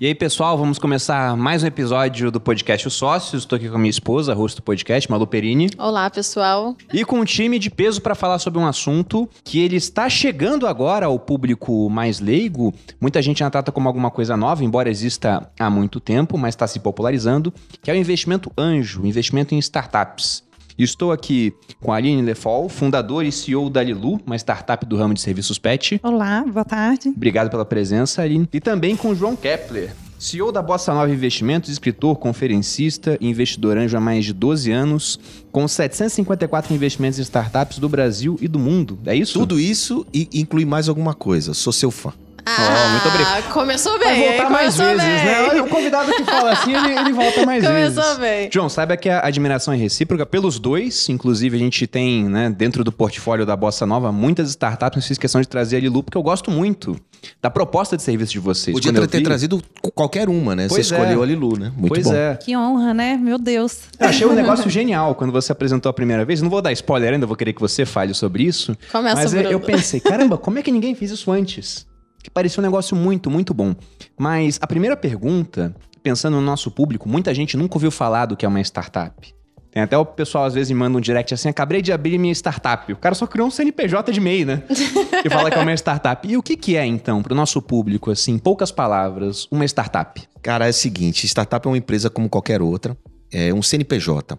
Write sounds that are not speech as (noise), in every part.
E aí, pessoal, vamos começar mais um episódio do podcast Os Sócios. Estou aqui com a minha esposa, host do podcast, Malu Perini. Olá, pessoal. E com um time de peso para falar sobre um assunto que ele está chegando agora ao público mais leigo. Muita gente já trata como alguma coisa nova, embora exista há muito tempo, mas está se popularizando, que é o investimento anjo, investimento em startups. Estou aqui com a Aline Lefol, fundadora e CEO da Lilu, uma startup do ramo de serviços pet. Olá, boa tarde. Obrigado pela presença, Aline. E também com o João Kepler, CEO da Bossa Nova Investimentos, escritor, conferencista e investidor anjo há mais de 12 anos, com 754 investimentos em startups do Brasil e do mundo. É isso? Tudo isso e inclui mais alguma coisa. Sou seu fã. Ah, oh, muito obrigado. Começou bem. Vai voltar mais vezes, bem. né? O convidado que fala assim, ele, ele volta mais começou vezes. Começou bem. João, saiba que a admiração é recíproca pelos dois. Inclusive, a gente tem, né, dentro do portfólio da Bossa Nova, muitas startups. Eu fiz questão de trazer a Lilu, porque eu gosto muito da proposta de serviço de vocês. Podia ter, vi... trazido qualquer uma, né? Pois você é. escolheu a Lilu, né? Muito pois bom. É. Que honra, né? Meu Deus. Eu achei um negócio (laughs) genial quando você apresentou a primeira vez. Não vou dar spoiler ainda, vou querer que você fale sobre isso. Começa, mas Bruno. eu pensei, caramba, como é que ninguém fez isso antes? Que parecia um negócio muito, muito bom. Mas a primeira pergunta, pensando no nosso público, muita gente nunca ouviu falar do que é uma startup. Tem até o pessoal às vezes me manda um direct assim: acabei de abrir minha startup. O cara só criou um CNPJ de MEI, né? (laughs) e fala que é uma startup. E o que, que é, então, para o nosso público, assim, em poucas palavras, uma startup? Cara, é o seguinte: startup é uma empresa como qualquer outra é, um CNPJ.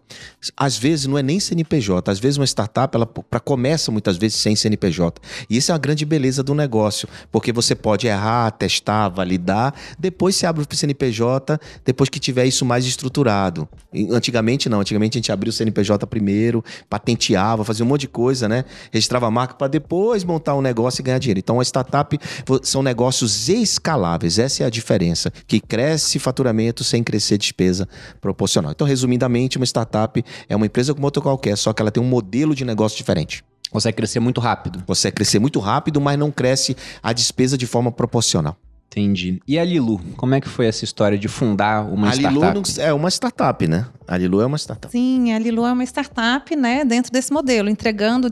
Às vezes não é nem CNPJ, às vezes uma startup ela pra, começa muitas vezes sem CNPJ. E isso é a grande beleza do negócio, porque você pode errar, testar, validar, depois se abre o CNPJ, depois que tiver isso mais estruturado. Antigamente não, antigamente a gente abria o CNPJ primeiro, patenteava, fazia um monte de coisa, né? Registrava a marca para depois montar um negócio e ganhar dinheiro. Então a startup são negócios escaláveis, essa é a diferença, que cresce faturamento sem crescer despesa proporcional. Então, resumidamente, uma startup é uma empresa como outra qualquer, só que ela tem um modelo de negócio diferente. Consegue crescer muito rápido. Consegue crescer muito rápido, mas não cresce a despesa de forma proporcional. Entendi. E a Lilu, como é que foi essa história de fundar uma a startup? A Lilu é uma startup, né? A Lilu é uma startup. Sim, a Lilu é uma startup, né, dentro desse modelo, entregando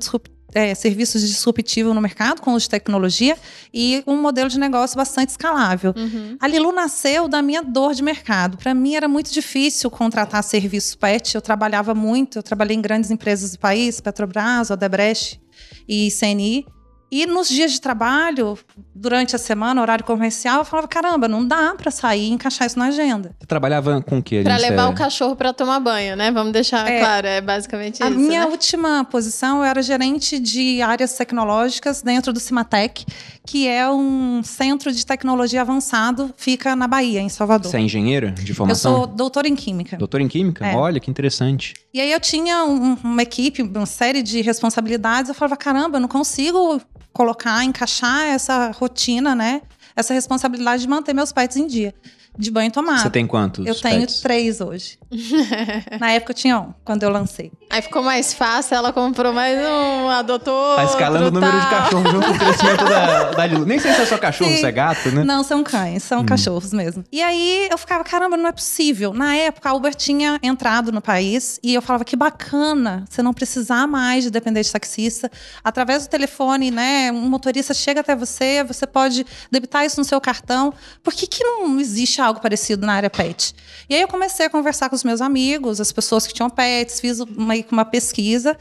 é, serviços disruptivos no mercado com uso de tecnologia e um modelo de negócio bastante escalável. Uhum. A Lilu nasceu da minha dor de mercado. Para mim era muito difícil contratar serviços pet. Eu trabalhava muito, eu trabalhei em grandes empresas do país, Petrobras, Odebrecht e CNI. E nos dias de trabalho, durante a semana, horário comercial, eu falava: caramba, não dá para sair e encaixar isso na agenda. Você trabalhava com o quê? Para levar o cachorro para tomar banho, né? Vamos deixar é, claro, é basicamente a isso. A minha né? última posição eu era gerente de áreas tecnológicas dentro do Cimatec, que é um centro de tecnologia avançado, fica na Bahia, em Salvador. Você é engenheira de formação? Eu sou doutora em Química. Doutora em Química? É. Olha, que interessante. E aí eu tinha um, uma equipe, uma série de responsabilidades. Eu falava, caramba, eu não consigo colocar, encaixar essa rotina, né? Essa responsabilidade de manter meus pets em dia. De banho tomado. Você tem quantos? Eu tenho pets? três hoje. (laughs) Na época eu tinha um, quando eu lancei. Aí ficou mais fácil, ela comprou mais um, adotou. Tá escalando outro, o número tá. de cachorros junto com o crescimento da, (laughs) da Lilu. Nem sei se é só cachorro, Sim. se é gato, né? Não, são cães, são hum. cachorros mesmo. E aí eu ficava, caramba, não é possível. Na época, a Uber tinha entrado no país e eu falava, que bacana você não precisar mais de depender de taxista. Através do telefone, né, um motorista chega até você, você pode debitar isso no seu cartão. Por que, que não existe algo parecido na área pet? E aí eu comecei a conversar com os meus amigos, as pessoas que tinham pets, fiz uma, uma pesquisa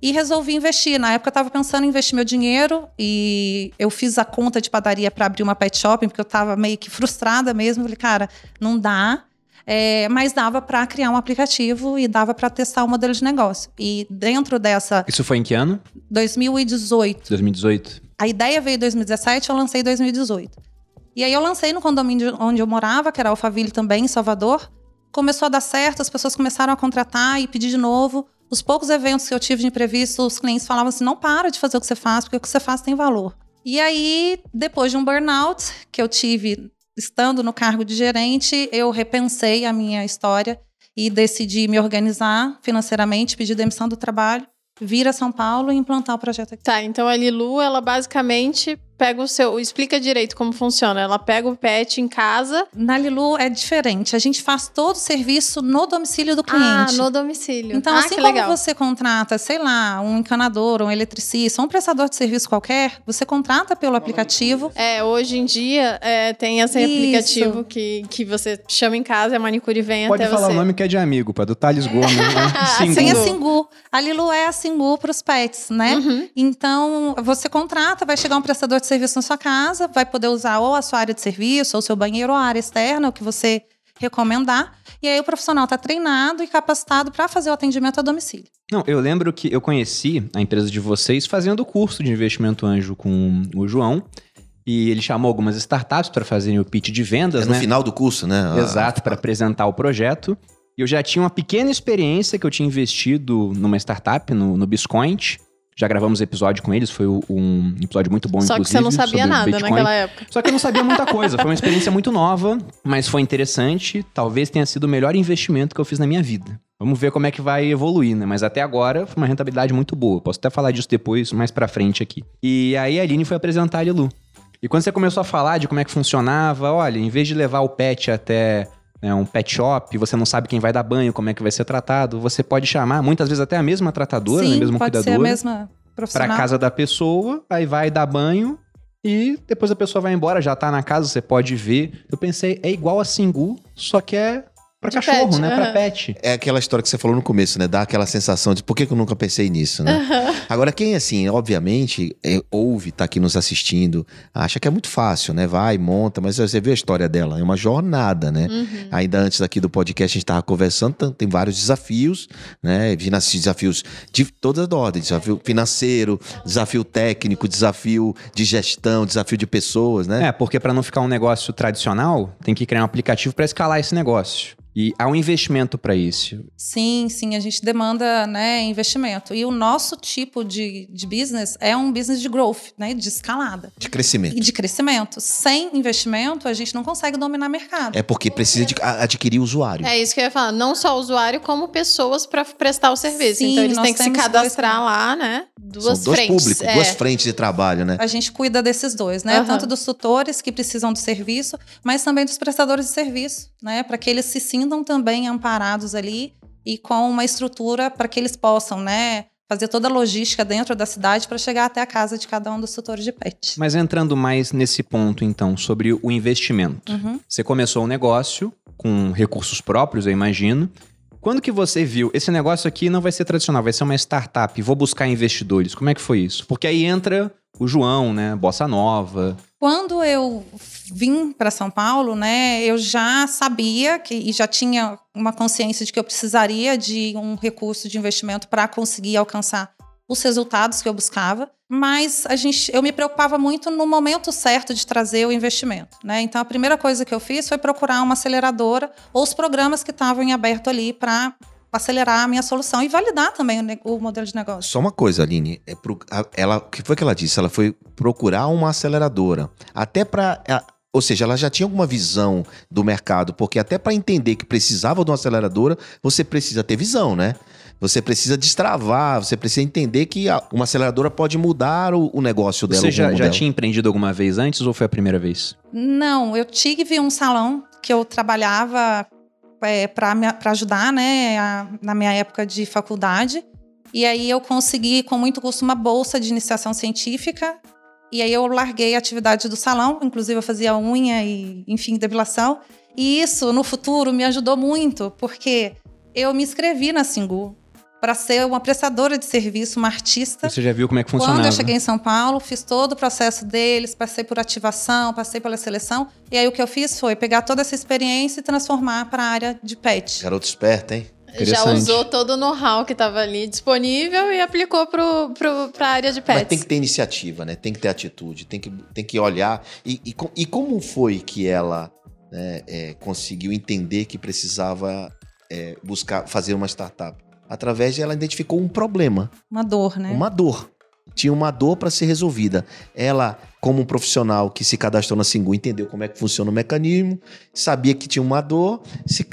e resolvi investir. Na época eu estava pensando em investir meu dinheiro e eu fiz a conta de padaria para abrir uma pet shopping, porque eu estava meio que frustrada mesmo. Falei, cara, não dá. É, mas dava para criar um aplicativo e dava para testar o um modelo de negócio. E dentro dessa. Isso foi em que ano? 2018. 2018. A ideia veio em 2017, eu lancei em 2018. E aí eu lancei no condomínio onde eu morava, que era Alphaville também, em Salvador. Começou a dar certo, as pessoas começaram a contratar e pedir de novo. Os poucos eventos que eu tive de imprevisto, os clientes falavam assim: não para de fazer o que você faz, porque o que você faz tem valor. E aí, depois de um burnout que eu tive estando no cargo de gerente, eu repensei a minha história e decidi me organizar financeiramente, pedir demissão do trabalho, vir a São Paulo e implantar o projeto aqui. Tá, então a Lilu, ela basicamente pega o seu. Explica direito como funciona. Ela pega o pet em casa. Na Lilu é diferente. A gente faz todo o serviço no domicílio do Ah, cliente. no domicílio. Então, ah, assim que como legal. você contrata, sei lá, um encanador, um eletricista, um prestador de serviço qualquer, você contrata pelo aplicativo. É, hoje em dia é, tem esse Isso. aplicativo que, que você chama em casa, a manicure vem Pode até falar você. o nome que é de amigo, pá, do Thales Gomes. Né? (laughs) (laughs) Singu. Sem a Singu. Singu. A Lilu é a Singu para os pets, né? Uhum. Então, você contrata, vai chegar um prestador de serviço na sua casa, vai poder usar ou a sua área de serviço, ou seu banheiro, ou a área externa, o que você recomendar. E aí o profissional está treinado e capacitado para fazer o atendimento a domicílio. Não, eu lembro que eu conheci a empresa de vocês fazendo o curso de investimento anjo com o João. E ele chamou algumas startups para fazerem o pitch de vendas, É no né? final do curso, né? Exato, para apresentar o projeto. E eu já tinha uma pequena experiência que eu tinha investido numa startup, no, no Biscoint. Já gravamos episódio com eles, foi um episódio muito bom, Só que inclusive. você não sabia nada Bitcoin. naquela época. Só que eu não sabia muita coisa. Foi uma experiência muito nova, mas foi interessante. Talvez tenha sido o melhor investimento que eu fiz na minha vida. Vamos ver como é que vai evoluir, né? Mas até agora foi uma rentabilidade muito boa. Posso até falar disso depois, mais pra frente aqui. E aí a Aline foi apresentar a Lilu. E quando você começou a falar de como é que funcionava, olha, em vez de levar o pet até né, um pet shop, você não sabe quem vai dar banho, como é que vai ser tratado, você pode chamar, muitas vezes até a mesma tratadora, né, Sim, mesma pode ser a cuidadora mesma pra profissional. casa da pessoa, aí vai dar banho e depois a pessoa vai embora, já tá na casa, você pode ver. Eu pensei, é igual a Singu, só que é pra De cachorro, pet, né? Pra aham. pet. É aquela história que você falou no começo, né? Dá aquela sensação de por que que eu nunca pensei nisso, né? Agora, quem, assim, obviamente, é, ouve, tá aqui nos assistindo, acha que é muito fácil, né? Vai, monta, mas você vê a história dela, é uma jornada, né? Uhum. Ainda antes aqui do podcast, a gente estava conversando, tem vários desafios, né? Desafios de toda a ordem: desafio financeiro, desafio técnico, desafio de gestão, desafio de pessoas, né? É, porque pra não ficar um negócio tradicional, tem que criar um aplicativo pra escalar esse negócio. E há um investimento pra isso. Sim, sim, a gente demanda né, investimento. E o nosso tipo de, de business é um business de growth, né, de escalada De crescimento. e de crescimento. Sem investimento, a gente não consegue dominar mercado. É porque precisa de adquirir usuário. É isso que eu ia falar. Não só o usuário, como pessoas pra prestar o serviço. Sim, então eles têm que se cadastrar dois- lá, né? Duas São dois frentes. públicos, é. duas frentes de trabalho, né? A gente cuida desses dois, né? Aham. Tanto dos tutores que precisam do serviço, mas também dos prestadores de serviço, né? Para que eles se sintam também amparados ali e com uma estrutura para que eles possam, né? Fazer toda a logística dentro da cidade para chegar até a casa de cada um dos tutores de pet. Mas entrando mais nesse ponto, então, sobre o investimento. Uhum. Você começou um negócio com recursos próprios, eu imagino. Quando que você viu, esse negócio aqui não vai ser tradicional, vai ser uma startup, vou buscar investidores. Como é que foi isso? Porque aí entra o João, né? Bossa Nova. Quando eu vim para São Paulo, né, eu já sabia que e já tinha uma consciência de que eu precisaria de um recurso de investimento para conseguir alcançar os resultados que eu buscava, mas a gente, eu me preocupava muito no momento certo de trazer o investimento, né? Então a primeira coisa que eu fiz foi procurar uma aceleradora ou os programas que estavam em aberto ali para acelerar a minha solução e validar também o, o modelo de negócio. Só uma coisa, Aline. É pro, ela, o que foi que ela disse? Ela foi procurar uma aceleradora. Até para. Ou seja, ela já tinha alguma visão do mercado, porque até para entender que precisava de uma aceleradora, você precisa ter visão, né? Você precisa destravar, você precisa entender que uma aceleradora pode mudar o, o negócio dela. Você já, já tinha empreendido alguma vez antes ou foi a primeira vez? Não, eu tive um salão que eu trabalhava para ajudar, né, a- na minha época de faculdade. E aí eu consegui, com muito custo, uma bolsa de iniciação científica. E aí eu larguei a atividade do salão, inclusive eu fazia unha e, enfim, depilação. E isso, no futuro, me ajudou muito, porque eu me inscrevi na Singu para ser uma prestadora de serviço, uma artista. Você já viu como é que funcionava? Quando eu cheguei em São Paulo, fiz todo o processo deles, passei por ativação, passei pela seleção. E aí o que eu fiz foi pegar toda essa experiência e transformar para a área de pet. Garoto esperto, hein? Já usou todo o know-how que estava ali disponível e aplicou pro, pra área de pets. Mas tem que ter iniciativa, né? Tem que ter atitude, tem que, tem que olhar. E, e, e como foi que ela né, é, conseguiu entender que precisava é, buscar fazer uma startup? Através de ela identificou um problema, Uma dor, né? uma dor. Tinha uma dor para ser resolvida. Ela, como um profissional que se cadastrou na Singu, entendeu como é que funciona o mecanismo, sabia que tinha uma dor, se,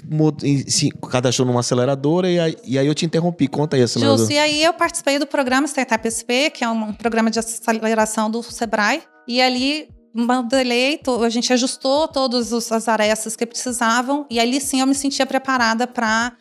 se cadastrou numa aceleradora e aí, e aí eu te interrompi. Conta aí, aceleradora. Justo. E aí eu participei do programa Startup SP, que é um programa de aceleração do Sebrae. E ali modelei, a gente ajustou todas as arestas que precisavam e ali sim eu me sentia preparada para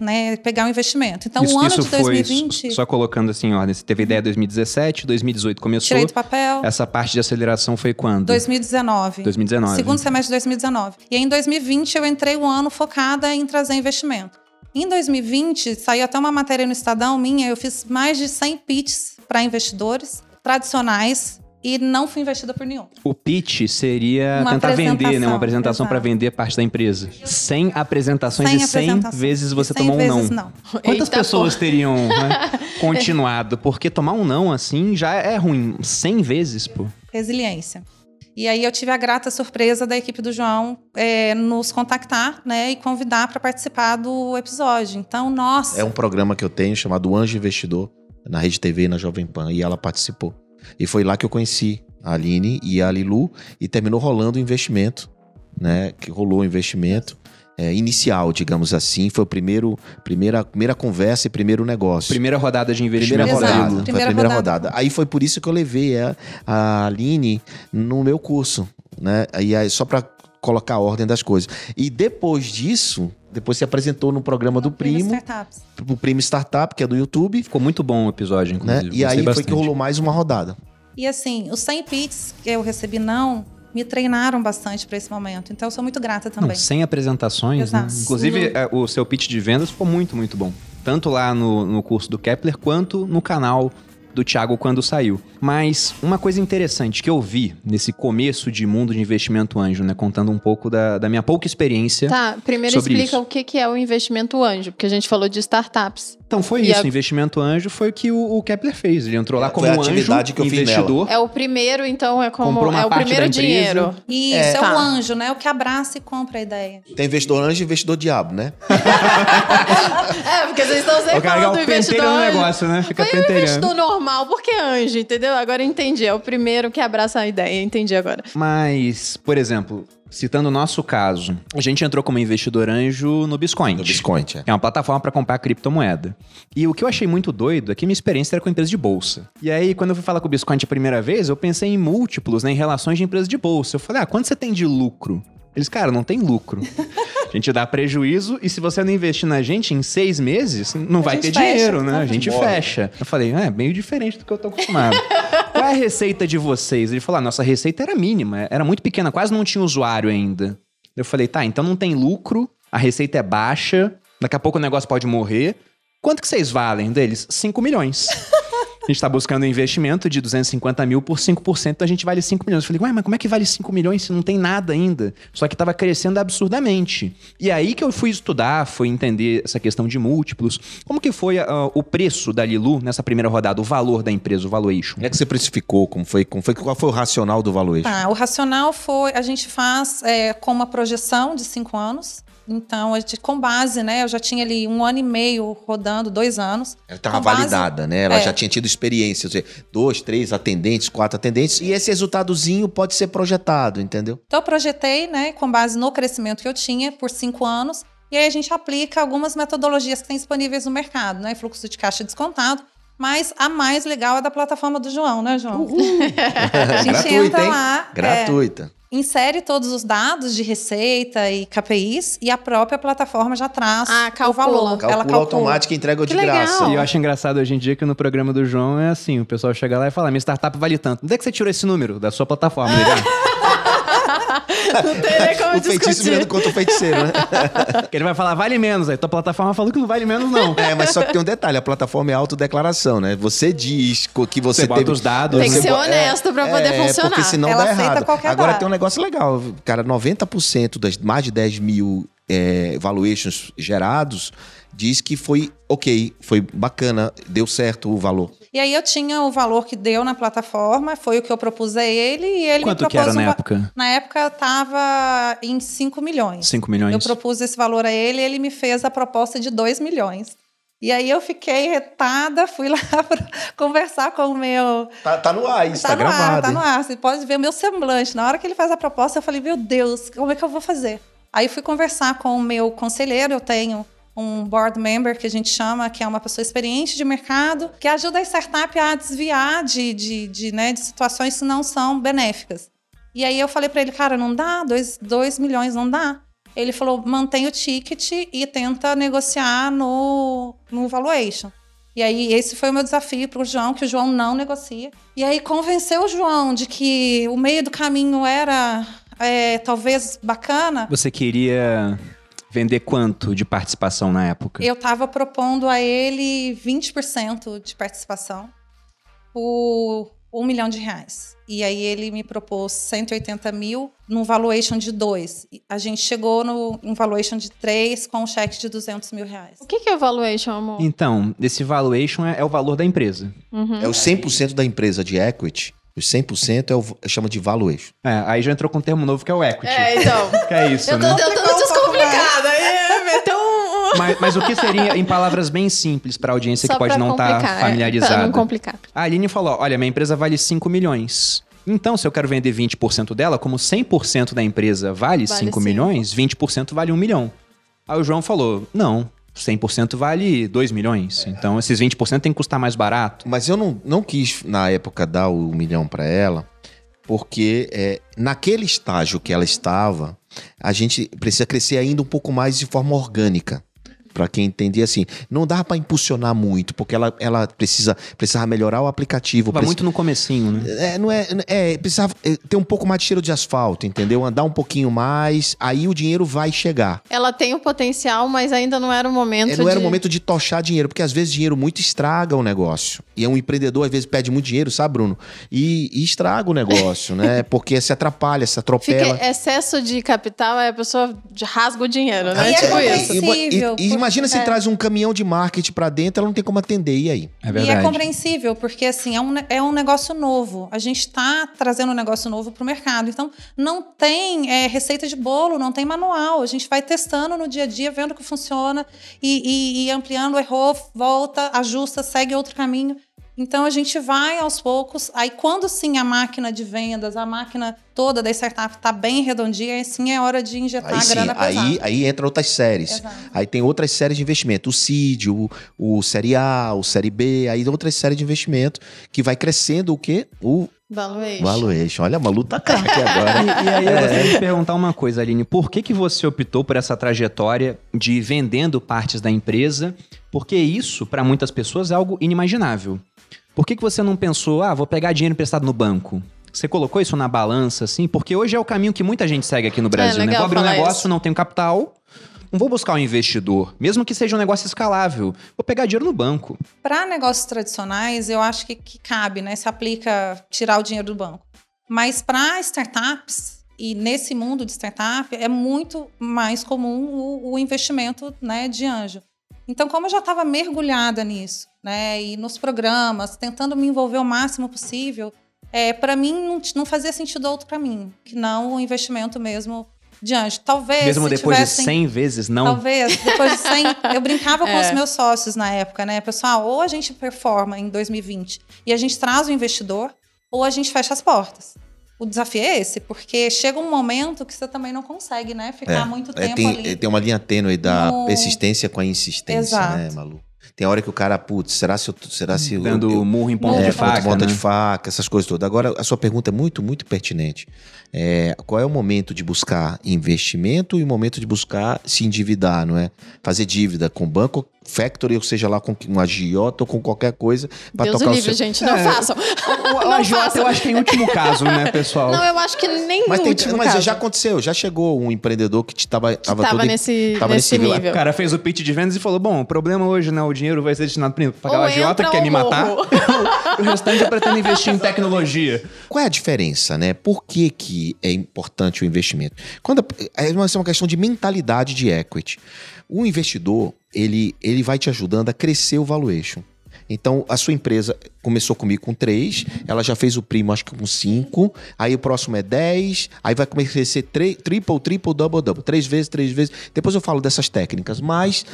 né, pegar o investimento. Então isso, o ano de foi, 2020 só colocando assim ordem, você teve ideia em 2017, 2018 começou. tirei do papel. Essa parte de aceleração foi quando? 2019. 2019. Segundo semestre de 2019. E aí, em 2020 eu entrei o ano focada em trazer investimento. Em 2020 saiu até uma matéria no Estadão minha, eu fiz mais de 100 pitches para investidores tradicionais e não fui investida por nenhum. O pitch seria Uma tentar vender, né? Uma apresentação, para vender parte da empresa. 100 apresentações Sem e 100 apresentação. vezes você 100 tomou um não. não. Quantas Eita, pessoas porra. teriam né, (laughs) continuado? Porque tomar um não assim já é ruim. 100 vezes, pô. Resiliência. E aí eu tive a grata surpresa da equipe do João é, nos contactar, né, e convidar para participar do episódio. Então, nossa, É um programa que eu tenho chamado Anjo Investidor, na Rede TV e na Jovem Pan, e ela participou. E foi lá que eu conheci a Aline e a Lilu, e terminou rolando o investimento, né? Que rolou o investimento é, inicial, digamos assim. Foi o primeiro, primeira, primeira conversa e primeiro negócio. Primeira rodada de Primeira investimento. Exato. rodada. Foi a Primeira primeira rodada. rodada. Aí foi por isso que eu levei a, a Aline no meu curso, né? E aí, só para colocar a ordem das coisas. E depois disso, depois se apresentou no programa do Primo, Startups. o Primo Startup, que é do YouTube, Ficou muito bom o episódio, né? inclusive. E aí Gostei foi bastante. que rolou mais uma rodada. E assim, os 100 pits que eu recebi não me treinaram bastante para esse momento. Então eu sou muito grata também. Não, 100 apresentações, né? Inclusive, Uhum. é, o seu pitch de vendas ficou muito, muito bom. Tanto lá no, no curso do Kepler, quanto no canal do Thiago quando saiu. Mas uma coisa interessante que eu vi nesse começo de mundo de investimento anjo, né? Contando um pouco da, da minha pouca experiência. Tá, primeiro explica isso. o que que é o investimento anjo, porque a gente falou de startups. Então foi E isso, a- o investimento anjo foi o que o, o Kepler fez. Ele entrou lá É, como um atividade anjo, que eu fiz investidor. É o primeiro, então é como é o primeiro dinheiro. Isso, É. é, Tá. o anjo, né? O que abraça e compra a ideia. Tem investidor anjo e investidor diabo, né? (laughs) É, porque vocês estão sempre O cara é falando o do investidor anjo. negócio, né? Fica Foi um penteirando. investidor normal, por que anjo, entendeu? Agora eu entendi. É o primeiro que abraça a ideia, entendi agora. Mas, por exemplo, citando o nosso caso, a gente entrou como investidor anjo no Biscoint. No Biscoint, é. É uma plataforma para comprar criptomoeda. E o que eu achei muito doido é que minha experiência era com empresa de bolsa. E aí, quando eu fui falar com o Biscoint a primeira vez, eu pensei em múltiplos, né, em relações de empresa de bolsa. Eu falei, ah, quanto você tem de lucro? Eles, cara, não tem lucro. (laughs) A gente dá prejuízo e se você não investir na gente em seis meses, não vai ter fecha, dinheiro, né? A gente Morre. fecha. Eu falei, é meio diferente do que eu tô acostumado. (laughs) É a receita de vocês? Ele falou, a nossa receita era mínima, era muito pequena, quase não tinha usuário ainda. Eu falei, tá, então não tem lucro, a receita é baixa, daqui a pouco o negócio pode morrer. Quanto que vocês valem deles? 5 milhões. (laughs) A gente tá buscando um investimento de 250 mil por 5%, então a gente vale 5 milhões. Eu falei, ué, mas como é que vale 5 milhões se não tem nada ainda? Só que tava crescendo absurdamente. E aí que eu fui estudar, fui entender essa questão de múltiplos. Como que foi ah, o preço da Lilu nessa primeira rodada, o valor da empresa, o valuation? Como é que você precificou? Como foi, como foi, qual foi o racional do valuation? Tá, o racional foi, a gente faz é, com uma projeção de cinco anos. Então, a gente, com base, né? Eu já tinha ali um ano e meio rodando, dois anos. Ela estava base- validada, né? Ela É. já tinha tido experiência, ou seja, dois, três atendentes, quatro atendentes, e esse resultadozinho pode ser projetado, entendeu? Então, eu projetei, né, com base no crescimento que eu tinha por cinco anos. E aí a gente aplica algumas metodologias que tem disponíveis no mercado, né? Fluxo de caixa descontado. Mas a mais legal é da plataforma do João, né, João? (laughs) A gente Gratuita, entra hein? lá, é, Gratuita. Insere todos os dados de receita e KPIs e a própria plataforma já traz Ah, o calcula. valor. Calcula, automático e entrega de legal. graça. E eu acho engraçado hoje em dia que no programa do João é assim: o pessoal chega lá e fala, minha startup vale tanto. Onde é que você tirou esse número? Da sua plataforma. (laughs) Não tem nem como (laughs) O feitiço discutir. virando contra o feiticeiro, né? Que ele vai falar, vale menos. Aí tua plataforma falou que não vale menos, não. É, mas só que tem um detalhe, a plataforma é autodeclaração, né? Você diz que você, Você bota teve... os dados, Tem que ser honesto pra poder é, funcionar. porque senão Ela dá errado. Agora dado. tem um negócio legal, cara, 90% das mais de 10 mil é, valuations gerados diz que foi ok, foi bacana, deu certo o valor. E aí eu tinha o valor que deu na plataforma, foi o que eu propus a ele e ele Quanto me que propôs era um na va- época? Na época estava em 5 milhões. 5 milhões. Eu propus esse valor a ele e ele me fez a proposta de 2 milhões. E aí eu fiquei retada, fui (laughs) lá pra conversar com o meu. Tá, tá no ar, isso tá, no gravado. ar, tá no ar. Você pode ver o meu semblante. Na hora que ele faz a proposta, eu falei, meu Deus, como é que eu vou fazer? Aí fui conversar com o meu conselheiro, eu tenho um board member que a gente chama, que é uma pessoa experiente de mercado, que ajuda a startup a desviar de, de, de, né, de situações que não são benéficas. E aí eu falei para ele, cara, não dá, 2 milhões não dá. Ele falou, mantém o ticket e tenta negociar no, no valuation. E aí, esse foi o meu desafio para o João, que o João não negocia. E aí, convenceu o João de que o meio do caminho era é, talvez bacana. Você queria vender quanto de participação na época? Eu estava propondo a ele 20% de participação por um milhão de reais. E aí ele me propôs 180 mil num valuation de 2. A gente chegou no um valuation de 3 com um cheque de 200 mil reais. O que, que é valuation, amor? Então, esse valuation é, é o valor da empresa. Uhum. É o 100% da empresa de equity. Os 100% é o chama de valuation. É, aí já entrou com um termo novo que é o equity. É, então. (laughs) que é isso, Eu tô né? tentando descomplicar. Um... (laughs) Mas, mas o que seria, em palavras bem simples para a audiência Só que pode não estar complicar, é, familiarizada? Pra não complicar. A Aline falou: olha, minha empresa vale 5 milhões. Então, se eu quero vender 20% dela, como 100% da empresa vale, Vale 5 cinco. milhões, 20% vale 1 milhão. Aí o João falou: não, 100% vale 2 milhões. Então, esses 20% tem que custar mais barato. Mas eu não, não quis, na época, dar o milhão para ela, porque é, naquele estágio que ela estava, a gente precisa crescer ainda um pouco mais de forma orgânica. Pra quem entendia assim, não dá pra impulsionar muito, porque ela, ela precisa precisava melhorar o aplicativo. Vai preci- muito no comecinho, né? É, não é, é, precisava é, ter um pouco mais de cheiro de asfalto, entendeu? Andar um pouquinho mais, aí o dinheiro vai chegar. Ela tem o potencial, mas ainda não era o momento É, não era o de- momento de tochar dinheiro, porque às vezes dinheiro muito estraga o negócio. E é um empreendedor, às vezes, pede muito dinheiro, sabe, Bruno? E, e estraga o negócio, né? (laughs) Porque se atrapalha, se atropela. Fica excesso de capital, aí a pessoa de- rasga o dinheiro, né? E é tipo compreensível. isso. E, Possível, e- e imagina se é. traz um caminhão de marketing pra dentro, ela não tem como atender. E aí? É E verdade. é compreensível, porque assim, é um, é um negócio novo. A gente está trazendo um negócio novo para o mercado. Então, não tem é, receita de bolo, não tem manual. A gente vai testando no dia a dia, vendo o que funciona e, e- e ampliando, errou, volta, ajusta, segue outro caminho. Então a gente vai aos poucos. Aí, quando sim a máquina de vendas, a máquina toda da startup está bem redondinha, aí sim é hora de injetar Aí a sim, grana pesada. aí, aí entra outras séries. Exato. Aí tem outras séries de investimento. O CID, o, o Série A, o Série B, aí outras séries de investimento que vai crescendo o quê? O Valuation. valuation. Olha, a Malu tá (laughs) craque agora. E, e aí eu gostaria de perguntar uma coisa, Aline. Por que, que você optou por essa trajetória de ir vendendo partes da empresa? Porque isso, para muitas pessoas, é algo inimaginável. Por que, que você não pensou, ah, vou pegar dinheiro emprestado no banco? Você colocou isso na balança, assim? Porque hoje é o caminho que muita gente segue aqui no Brasil, né? legal Vou abrir um negócio, isso. não tenho capital, não vou buscar um investidor. Mesmo que seja um negócio escalável, vou pegar dinheiro no banco. Para negócios tradicionais, eu acho que, que cabe, né? Se aplica tirar o dinheiro do banco. Mas para startups, e nesse mundo de startup, é muito mais comum o, o investimento né, de anjo. Então, como eu já estava mergulhada nisso, né? E nos programas, tentando me envolver o máximo possível, é, para mim não, não fazia sentido outro caminho, que não o investimento mesmo de anjo. Talvez. Mesmo se depois tivessem- de 100 vezes, não. Talvez, depois de 100, (laughs) eu brincava com É. os meus sócios na época, né? Pessoal, ou a gente performa em 2020 e a gente traz o investidor, ou a gente fecha as portas. O desafio é esse, porque chega um momento que você também não consegue, né? Ficar muito É, tempo tem, ali. tem uma linha tênue da No- persistência com a insistência, Exato. né, Malu? Tem hora que o cara, putz, será se eu. Será se eu- Dando eu, murro em ponta É, de faca, ponta né? de faca, essas coisas todas. Agora, a sua pergunta é muito, muito pertinente. É, qual é o momento de buscar investimento e o momento de buscar se endividar, não é? Fazer dívida com banco, factory, ou seja lá com um agiota ou com qualquer coisa para Deus o tocar o livre, seu... gente, não É. façam. O, o (laughs) Não agiota façam. eu acho que é em último caso, né, (laughs) pessoal? Não, eu acho que nem Mas, tem- último mas caso. já aconteceu, já chegou um empreendedor que estava que tava, todo nesse, tava nesse nesse nível. O cara fez o pitch de vendas e falou: Bom, o problema hoje, né? O dinheiro vai ser destinado pra pagar Ou o agiota que quer me matar. (laughs) o restante eu pretendo investir em tecnologia. Qual é a diferença, né? Por que, que é importante o investimento? Quando a- é é uma questão de mentalidade de equity. O investidor, ele, ele vai te ajudando a crescer o valuation. Então, a sua empresa começou comigo com 3, ela já fez o primo, acho que com 5, aí o próximo é 10, aí vai começar a crescer tri- triple, triple, double, double, três vezes, três vezes. Depois eu falo dessas técnicas, mas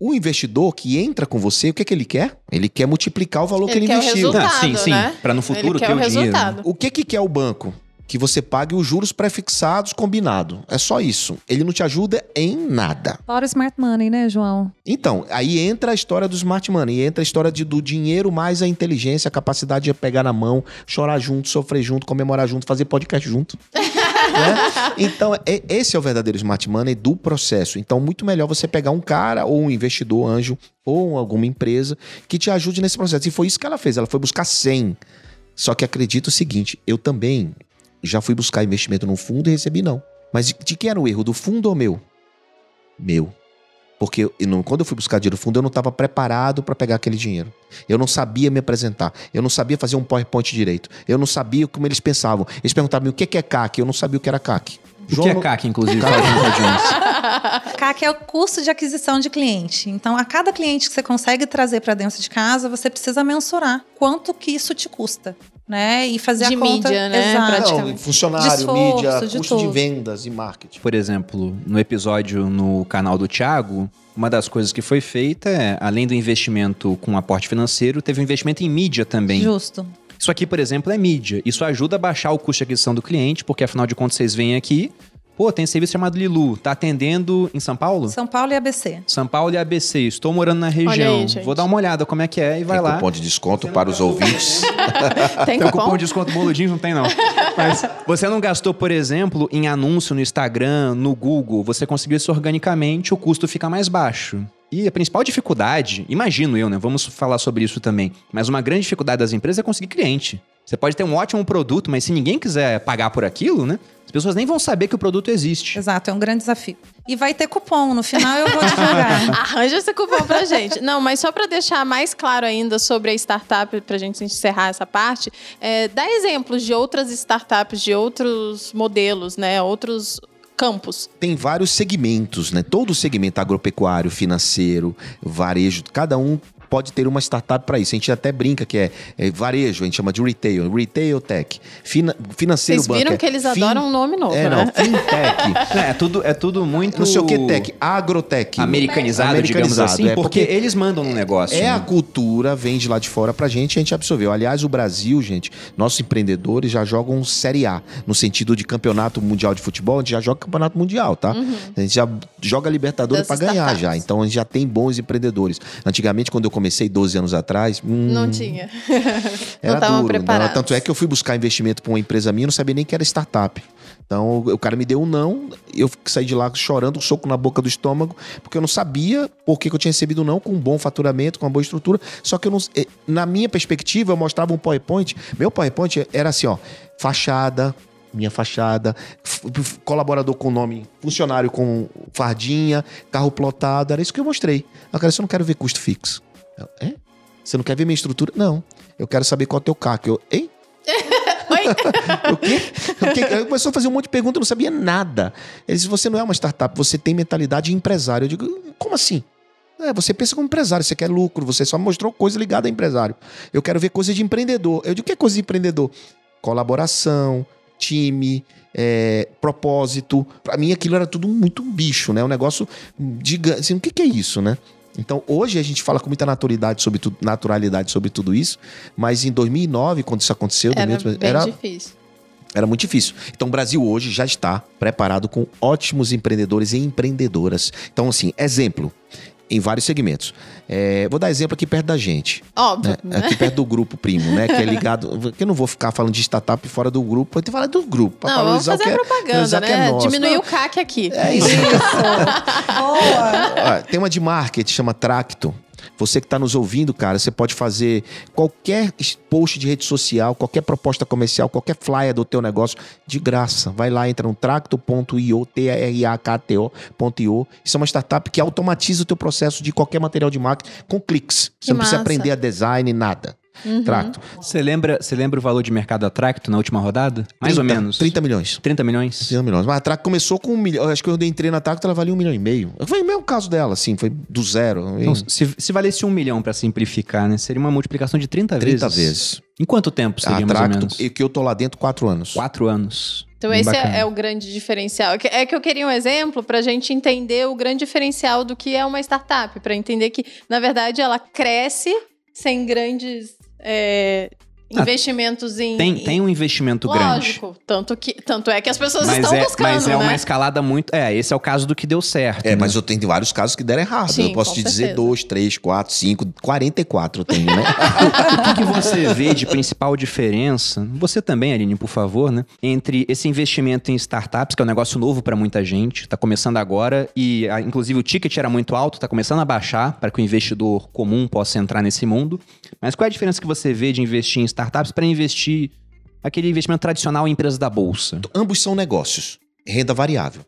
o investidor que entra com você, o que, é que ele quer? Ele quer multiplicar o valor que Ele ele quer o investiu. resultado, Ah, sim, sim. né? Pra no futuro Ele quer ter o o dinheiro. resultado. O que que quer o banco? Que você pague os juros prefixados combinado. É só isso. Ele não te ajuda em nada. Fora o smart money, né, João? Então, aí entra a história do smart money, entra a história de, do dinheiro mais a inteligência, a capacidade de pegar na mão, chorar junto, sofrer junto, comemorar junto, fazer podcast junto. (laughs) né? Então, esse é o verdadeiro smart money do processo. Então, muito melhor você pegar um cara ou um investidor anjo ou alguma empresa que te ajude nesse processo. E foi isso que ela fez. Ela foi buscar 100. Só que acredita o seguinte, eu também já fui buscar investimento num fundo e recebi não. Mas de, de quem era o erro? Do fundo ou meu? Meu. Porque eu não- quando eu fui buscar dinheiro no fundo, eu não estava preparado para pegar aquele dinheiro. Eu não sabia me apresentar. Eu não sabia fazer um PowerPoint direito. Eu não sabia como eles pensavam. Eles perguntavam o que que é CAC. Eu não sabia o que era CAC. O que é CAC, inclusive, audiência. (laughs) CAC é o custo de aquisição de cliente. Então, a cada cliente que você consegue trazer para dentro de casa, você precisa mensurar quanto que isso te custa, né? E fazer De a conta mídia, né? Exato. Não, funcionário, De esforço, mídia, de custo de tudo. vendas e marketing. Por exemplo, no episódio no canal do Thiago, uma das coisas que foi feita é, além do investimento com aporte financeiro, teve um investimento em mídia também. Justo. Isso aqui, por exemplo, é mídia. Isso ajuda a baixar o custo de aquisição do cliente, porque afinal de contas vocês vêm aqui, pô, tem serviço chamado Lilu, tá atendendo em São Paulo? São Paulo e ABC. São Paulo e ABC, estou morando na região. aí. Vou dar uma olhada como é que é e vai Tem lá. cupom de desconto para os ouvintes. (laughs) Tem Tem um cupom? cupom de desconto boludinho? Não tem, não. Mas você não gastou, por exemplo, em anúncio no Instagram, no Google. Você conseguiu isso organicamente, o custo fica mais baixo. E a principal dificuldade, imagino eu, né? Vamos falar sobre isso também. Mas uma grande dificuldade das empresas é conseguir cliente. Você pode ter um ótimo produto, mas se ninguém quiser pagar por aquilo, né? As pessoas nem vão saber que o produto existe. Exato, é um grande desafio. E vai ter cupom. No final eu vou divulgar. (laughs) Arranja esse cupom pra gente. Não, mas só pra deixar mais claro ainda sobre a startup, pra gente encerrar essa parte, é, dá exemplos de outras startups, de outros modelos, né? Outros campos. Tem vários segmentos, né? Todo segmento agropecuário, financeiro, varejo, cada um pode ter uma startup para isso. A gente até brinca que é, é varejo, a gente chama de retail, retail tech. Fina- financeiro Vocês viram banco, que eles fin- adoram um nome novo, É, né? (laughs) não, fintech. É, é tudo, é tudo muito. não sei o que tech, agrotech. Americanizado, digamos Americanizado, assim, é, porque, eles mandam no negócio. É né? a cultura, vem de lá de fora pra gente, a gente absorveu. Aliás, o Brasil, gente, nossos empreendedores já jogam Série A, no sentido de campeonato mundial de futebol, a gente já joga campeonato mundial, tá? A gente já joga Libertadores Uhum. Pra ganhar já. Então a gente já tem bons empreendedores. Antigamente, quando eu comecei 12 anos atrás, hum, Não tinha. (laughs) era não estavam duro. né? preparados. Tanto é que eu fui buscar investimento pra uma empresa minha, não sabia nem que era startup. Então o cara me deu um não, eu saí de lá chorando, um soco na boca do estômago, porque eu não sabia por que eu tinha recebido um não com um bom faturamento, com uma boa estrutura. Só que eu não, eh, na minha perspectiva, eu mostrava um PowerPoint. Meu PowerPoint era assim, ó, fachada, minha fachada, colaborador com nome, funcionário com fardinha, carro plotado, era isso que eu mostrei. Eu cara, eu não quero ver custo fixo. Eu, é? Você não quer ver minha estrutura? Não. Eu quero saber qual é o teu CAC. Eu, hein? (laughs) Oi? (laughs) O quê? O quê? Aí começou a fazer um monte de perguntas, eu não sabia nada. Ele disse: você não é uma startup, você tem mentalidade de empresário. Eu digo, como assim? É, você pensa como empresário, você quer lucro, você só mostrou coisa ligada a empresário. Eu quero ver coisa de empreendedor. Eu digo, o que é coisa de empreendedor? Colaboração, time, é, propósito. Pra mim aquilo era tudo muito bicho, né? Um negócio gigante. Assim, o que, que é isso, né? Então, hoje a gente fala com muita naturalidade sobre tudo, naturalidade sobre tudo isso, mas em 2009, quando isso aconteceu, Era 2008, bem era, difícil. era muito difícil. Então, o Brasil hoje já está preparado com ótimos empreendedores e empreendedoras. Então, assim, exemplo, em vários segmentos. É, vou dar exemplo aqui perto da gente, Óbvio. né? Aqui perto do grupo Primo, né? Que é (laughs) ligado. Que eu não vou ficar falando de startup fora do grupo, eu tenho que falar do grupo. pra Não, vamos fazer que a é- propaganda, que é né? nosso. Diminuir Não, o CAC aqui. É isso. (laughs) Boa! Ó, tem uma de marketing, chama Tracto. Você que está nos ouvindo, cara, você pode fazer qualquer post de rede social, qualquer proposta comercial, qualquer flyer do teu negócio de graça. Vai lá, entra no tracto.io, T-R-A-K-T-O.io. Isso é uma startup que automatiza o teu processo de qualquer material de marketing com cliques. Você Que não precisa massa. aprender a design, nada. Uhum. Tracto. Você lembra, você lembra o valor de mercado da Tracto na última rodada? Mais ou 30, menos. 30 milhões. 30 milhões? 30 milhões. Mas a Tracto começou com um milhão. Acho que eu entrei na Tracto, ela valia um milhão e meio. Foi o mesmo caso dela, assim, foi do zero. Então, se, se valesse um milhão pra simplificar, né? Seria uma multiplicação de 30, 30 vezes. vezes. Em quanto tempo seria A mais ou Tracto, menos? e que eu tô lá dentro quatro anos. Quatro anos. Então, Bem esse bacana. é, é o grande diferencial. É que- É que eu queria um exemplo para a gente entender o grande diferencial do que é uma startup, para entender que, na verdade, ela cresce sem grandes é, Ah, investimentos em. Tem, tem um investimento grande. Lógico. Tanto, que, tanto é que as pessoas Mas estão é, buscando. mas é né? uma escalada muito. É, esse é o caso do que deu certo. É, né? mas eu tenho vários casos que deram errado. Sim, eu posso te dizer certeza. dois, três, quatro, cinco, 44 eu tenho, né? (laughs) O que, que você vê de principal diferença, você também, Aline, por favor, né? Entre esse investimento em startups, que é um negócio novo para muita gente, tá começando agora, e ah, inclusive o ticket era muito alto, tá começando a baixar para que o investidor comum possa entrar nesse mundo. Mas qual é a diferença que você vê de investir em startups para investir aquele investimento tradicional em empresas da bolsa? Ambos são negócios. Renda variável.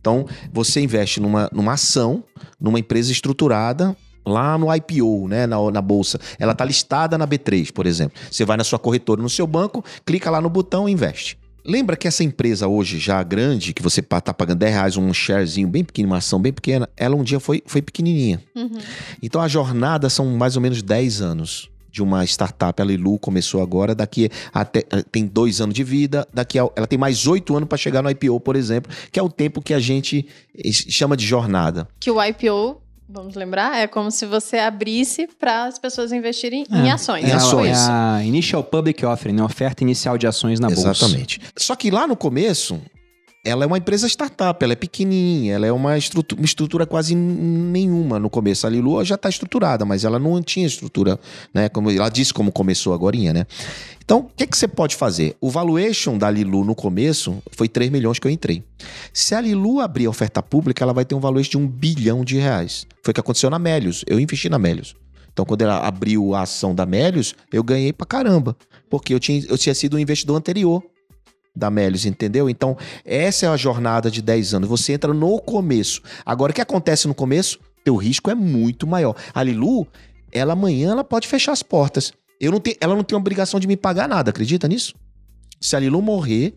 Então, você investe numa, numa ação, numa empresa estruturada lá no IPO, né, na, na bolsa. Ela está listada na B3, por exemplo. Você vai na sua corretora, no seu banco, clica lá no botão e investe. Lembra que essa empresa hoje já grande, que você está pagando 10 reais um sharezinho bem pequeno, uma ação bem pequena, ela um dia foi, foi pequenininha. Uhum. Então a jornada são mais ou menos 10 anos de uma startup. A Lilu começou agora, daqui até tem dois anos de vida, daqui a, ela tem mais oito anos para chegar no IPO, por exemplo, que é o tempo que a gente eh, chama de jornada. Que o IPO, vamos lembrar, é como se você abrisse para as pessoas investirem em É, ações. em É, a- ações. é a Initial Public Offering, né? oferta inicial de ações na bolsa. Exatamente. Só que lá no começo, ela é uma empresa startup, ela é pequenininha, ela é uma estrutura, uma estrutura quase nenhuma no começo. A Lilu já está estruturada, mas ela não tinha estrutura, né? Como ela disse como começou agora, né? Então, o que, que você pode fazer? O valuation da Lilu no começo foi 3 milhões que eu entrei. Se a Lilu abrir a oferta pública, ela vai ter um valuation de um bilhão de reais. Foi o que aconteceu na Melius. Eu investi na Melius. Então, quando ela abriu a ação da Melius, eu ganhei pra caramba. Porque eu tinha, eu tinha sido um investidor anterior da Melius, entendeu? Então, essa é a jornada de 10 anos. Você entra no começo. Agora, o que acontece no começo? Teu risco é muito maior. A Lilu, ela amanhã ela pode fechar as portas. Eu não tenho, ela não tem obrigação de me pagar nada, acredita nisso? Se a Lilu morrer,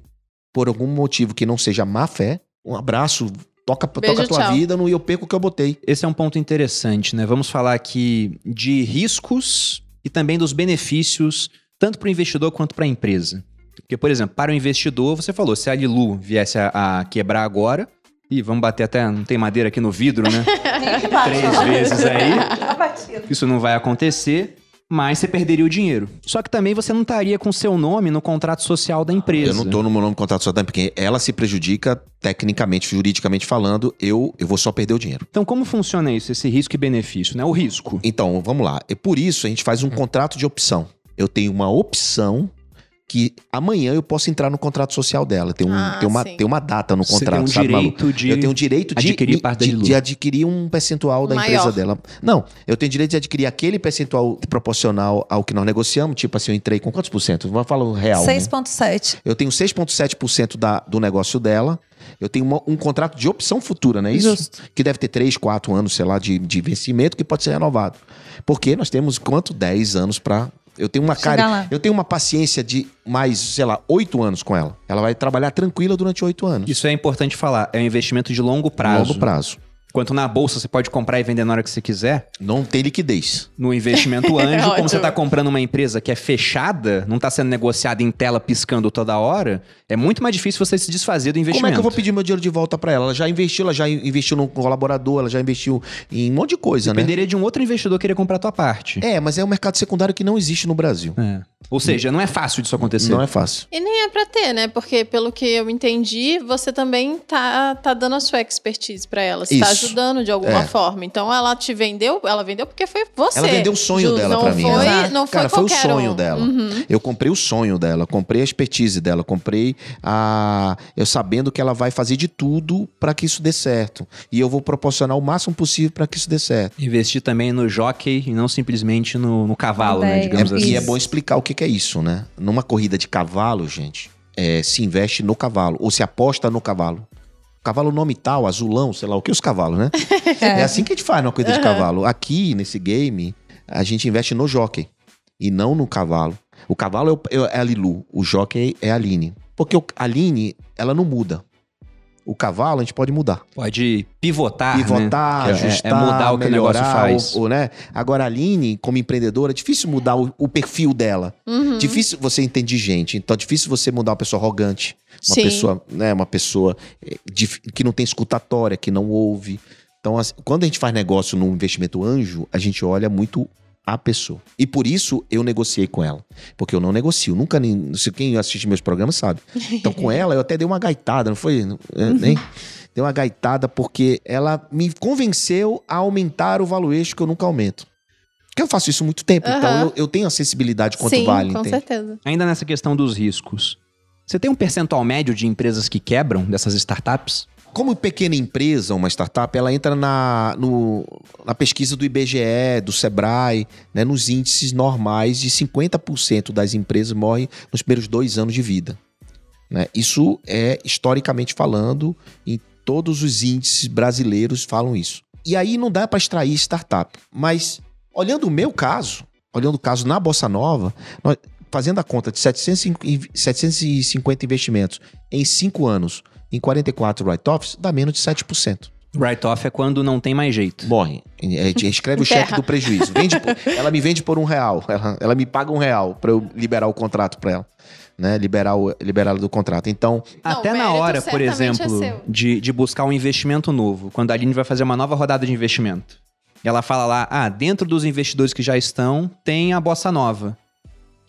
por algum motivo que não seja má fé, um abraço, toca, Beijo, toca a tua tchau. vida no, e eu perco o que eu botei. Esse é um ponto interessante, né? Vamos falar aqui de riscos e também dos benefícios, tanto para o investidor quanto para a empresa. Porque, por exemplo, para o investidor, você falou, se a Lilu viesse a, a quebrar agora, e vamos bater até, não tem madeira aqui no vidro, né? (laughs) Três vezes aí. Isso não vai acontecer, mas você perderia o dinheiro. Só que também você não estaria com seu nome no contrato social da empresa. Eu não tô no meu nome de contrato social, porque ela se prejudica tecnicamente, juridicamente falando, eu, eu vou só perder o dinheiro. Então, como funciona isso, esse risco e benefício, né? O risco. Então, vamos lá. E por isso a gente faz um contrato de opção. Eu tenho uma opção que amanhã eu posso entrar no contrato social dela. Tem, um, Ah, tem, uma, sim. tem uma data no Você tem contrato, um sabe, Malu? direito de... Eu tenho o direito de adquirir parte de, de adquirir um percentual da Maior. empresa dela. Não, eu tenho direito de adquirir aquele percentual proporcional ao que nós negociamos. Tipo assim, eu entrei com quantos por cento? Vamos falar o real. né? 6,7. Eu tenho 6,7% da- do negócio dela. Eu tenho uma- um contrato de opção futura, não é isso? Justo. Que deve ter 3, 4 anos, sei lá, de, de vencimento que pode ser renovado. Porque nós temos quanto? 10 anos para. Eu tenho uma Chegar cara. lá. Eu tenho uma paciência de mais, sei lá, 8 anos com ela. Ela vai trabalhar tranquila durante 8 anos. Isso é importante falar. É um investimento de longo prazo. Longo prazo. Enquanto na bolsa você pode comprar e vender na hora que você quiser, Não tem liquidez. no investimento (laughs) anjo, como Ótimo. você está comprando uma empresa que é fechada, não está sendo negociada em tela piscando toda hora, é muito mais difícil você se desfazer do investimento. Como é que eu vou pedir meu dinheiro de volta para ela? Ela já investiu, ela já investiu num colaborador, ela já investiu em um monte de coisa, né? Dependeria de um outro investidor querer comprar a tua parte. É, mas é um mercado secundário que não existe no Brasil. É. Ou seja, não é fácil disso acontecer. Não é fácil. E nem é pra ter, né? Porque, pelo que eu entendi, você também tá, tá dando a sua expertise pra ela. Você tá Isso. Ajudando de alguma É. forma. Então, ela te vendeu, ela vendeu porque foi você. Ela vendeu o sonho Ju, dela pra mim. Foi, né? Não foi Cara, foi o sonho um. dela. Uhum. Eu comprei o sonho dela, comprei a expertise dela, comprei a. Eu sabendo que ela vai fazer de tudo pra que isso dê certo. E eu vou proporcionar o máximo possível pra que isso dê certo. Investir também no jockey e não simplesmente no, no cavalo, né? Digamos É, assim. e é bom explicar o que, que é isso, né? Numa corrida de cavalo, gente, é, se investe no cavalo, ou se aposta no cavalo. Cavalo nome tal, azulão, sei lá o que, os cavalos, né? (laughs) É, assim que a gente faz numa corrida de cavalo. Aqui, nesse game, a gente investe no jockey e não no cavalo. O cavalo é, o- é a Lilu, o jockey é a Aline. Porque a Aline, ela não muda. O cavalo a gente pode mudar. Pode pivotar, Pivotar, né? Que é- ajustar, é mudar o que o negócio melhorar, faz. o- o, né? Agora, a Aline, como empreendedora, é difícil mudar o, o perfil dela. Uhum. Difícil você entender gente. Então, é difícil você mudar uma pessoa arrogante. Uma Sim. pessoa, né? Uma pessoa eh, que não tem escutatória, que não ouve. Então, assim, quando a gente faz negócio num investimento anjo, a gente olha muito a pessoa. E por isso eu negociei com ela. Porque eu não negocio. Nunca, nem, se quem assiste meus programas sabe. Então com (laughs) ela eu até dei uma gaitada, não foi? É, Nem? Dei uma gaitada porque ela me convenceu a aumentar o valuation que eu nunca aumento. Porque eu faço isso há muito tempo. Então Aham. eu, eu tenho a sensibilidade quanto Sim, vale, com entende? certeza. Ainda nessa questão dos riscos. Você tem um percentual médio de empresas que quebram dessas startups? Como pequena empresa, uma startup, ela entra na, no- na pesquisa do IBGE, do Sebrae, né, nos índices normais de 50% das empresas morrem nos primeiros dois anos de vida. né? Isso é, historicamente falando, em todos os índices brasileiros falam isso. E aí não dá para extrair startup. Mas, olhando o meu caso, olhando o caso na Bossa Nova, nós- fazendo a conta de 750 750 investimentos em 5 anos, em 44 write-offs, dá menos de 7%. Write-off é quando não tem mais jeito. Morre. É, é, Escreve o (laughs) cheque do prejuízo. Vende por- ela me vende por um real. Ela, ela me paga um real para eu liberar o contrato para ela. Né? Liberar o, liberá-la do contrato. Então, Não, Até na hora, por certamente exemplo, é de, de buscar um investimento novo, quando a Aline vai fazer uma nova rodada de investimento. E ela fala lá, ah, dentro dos investidores que já estão, tem a Bossa Nova.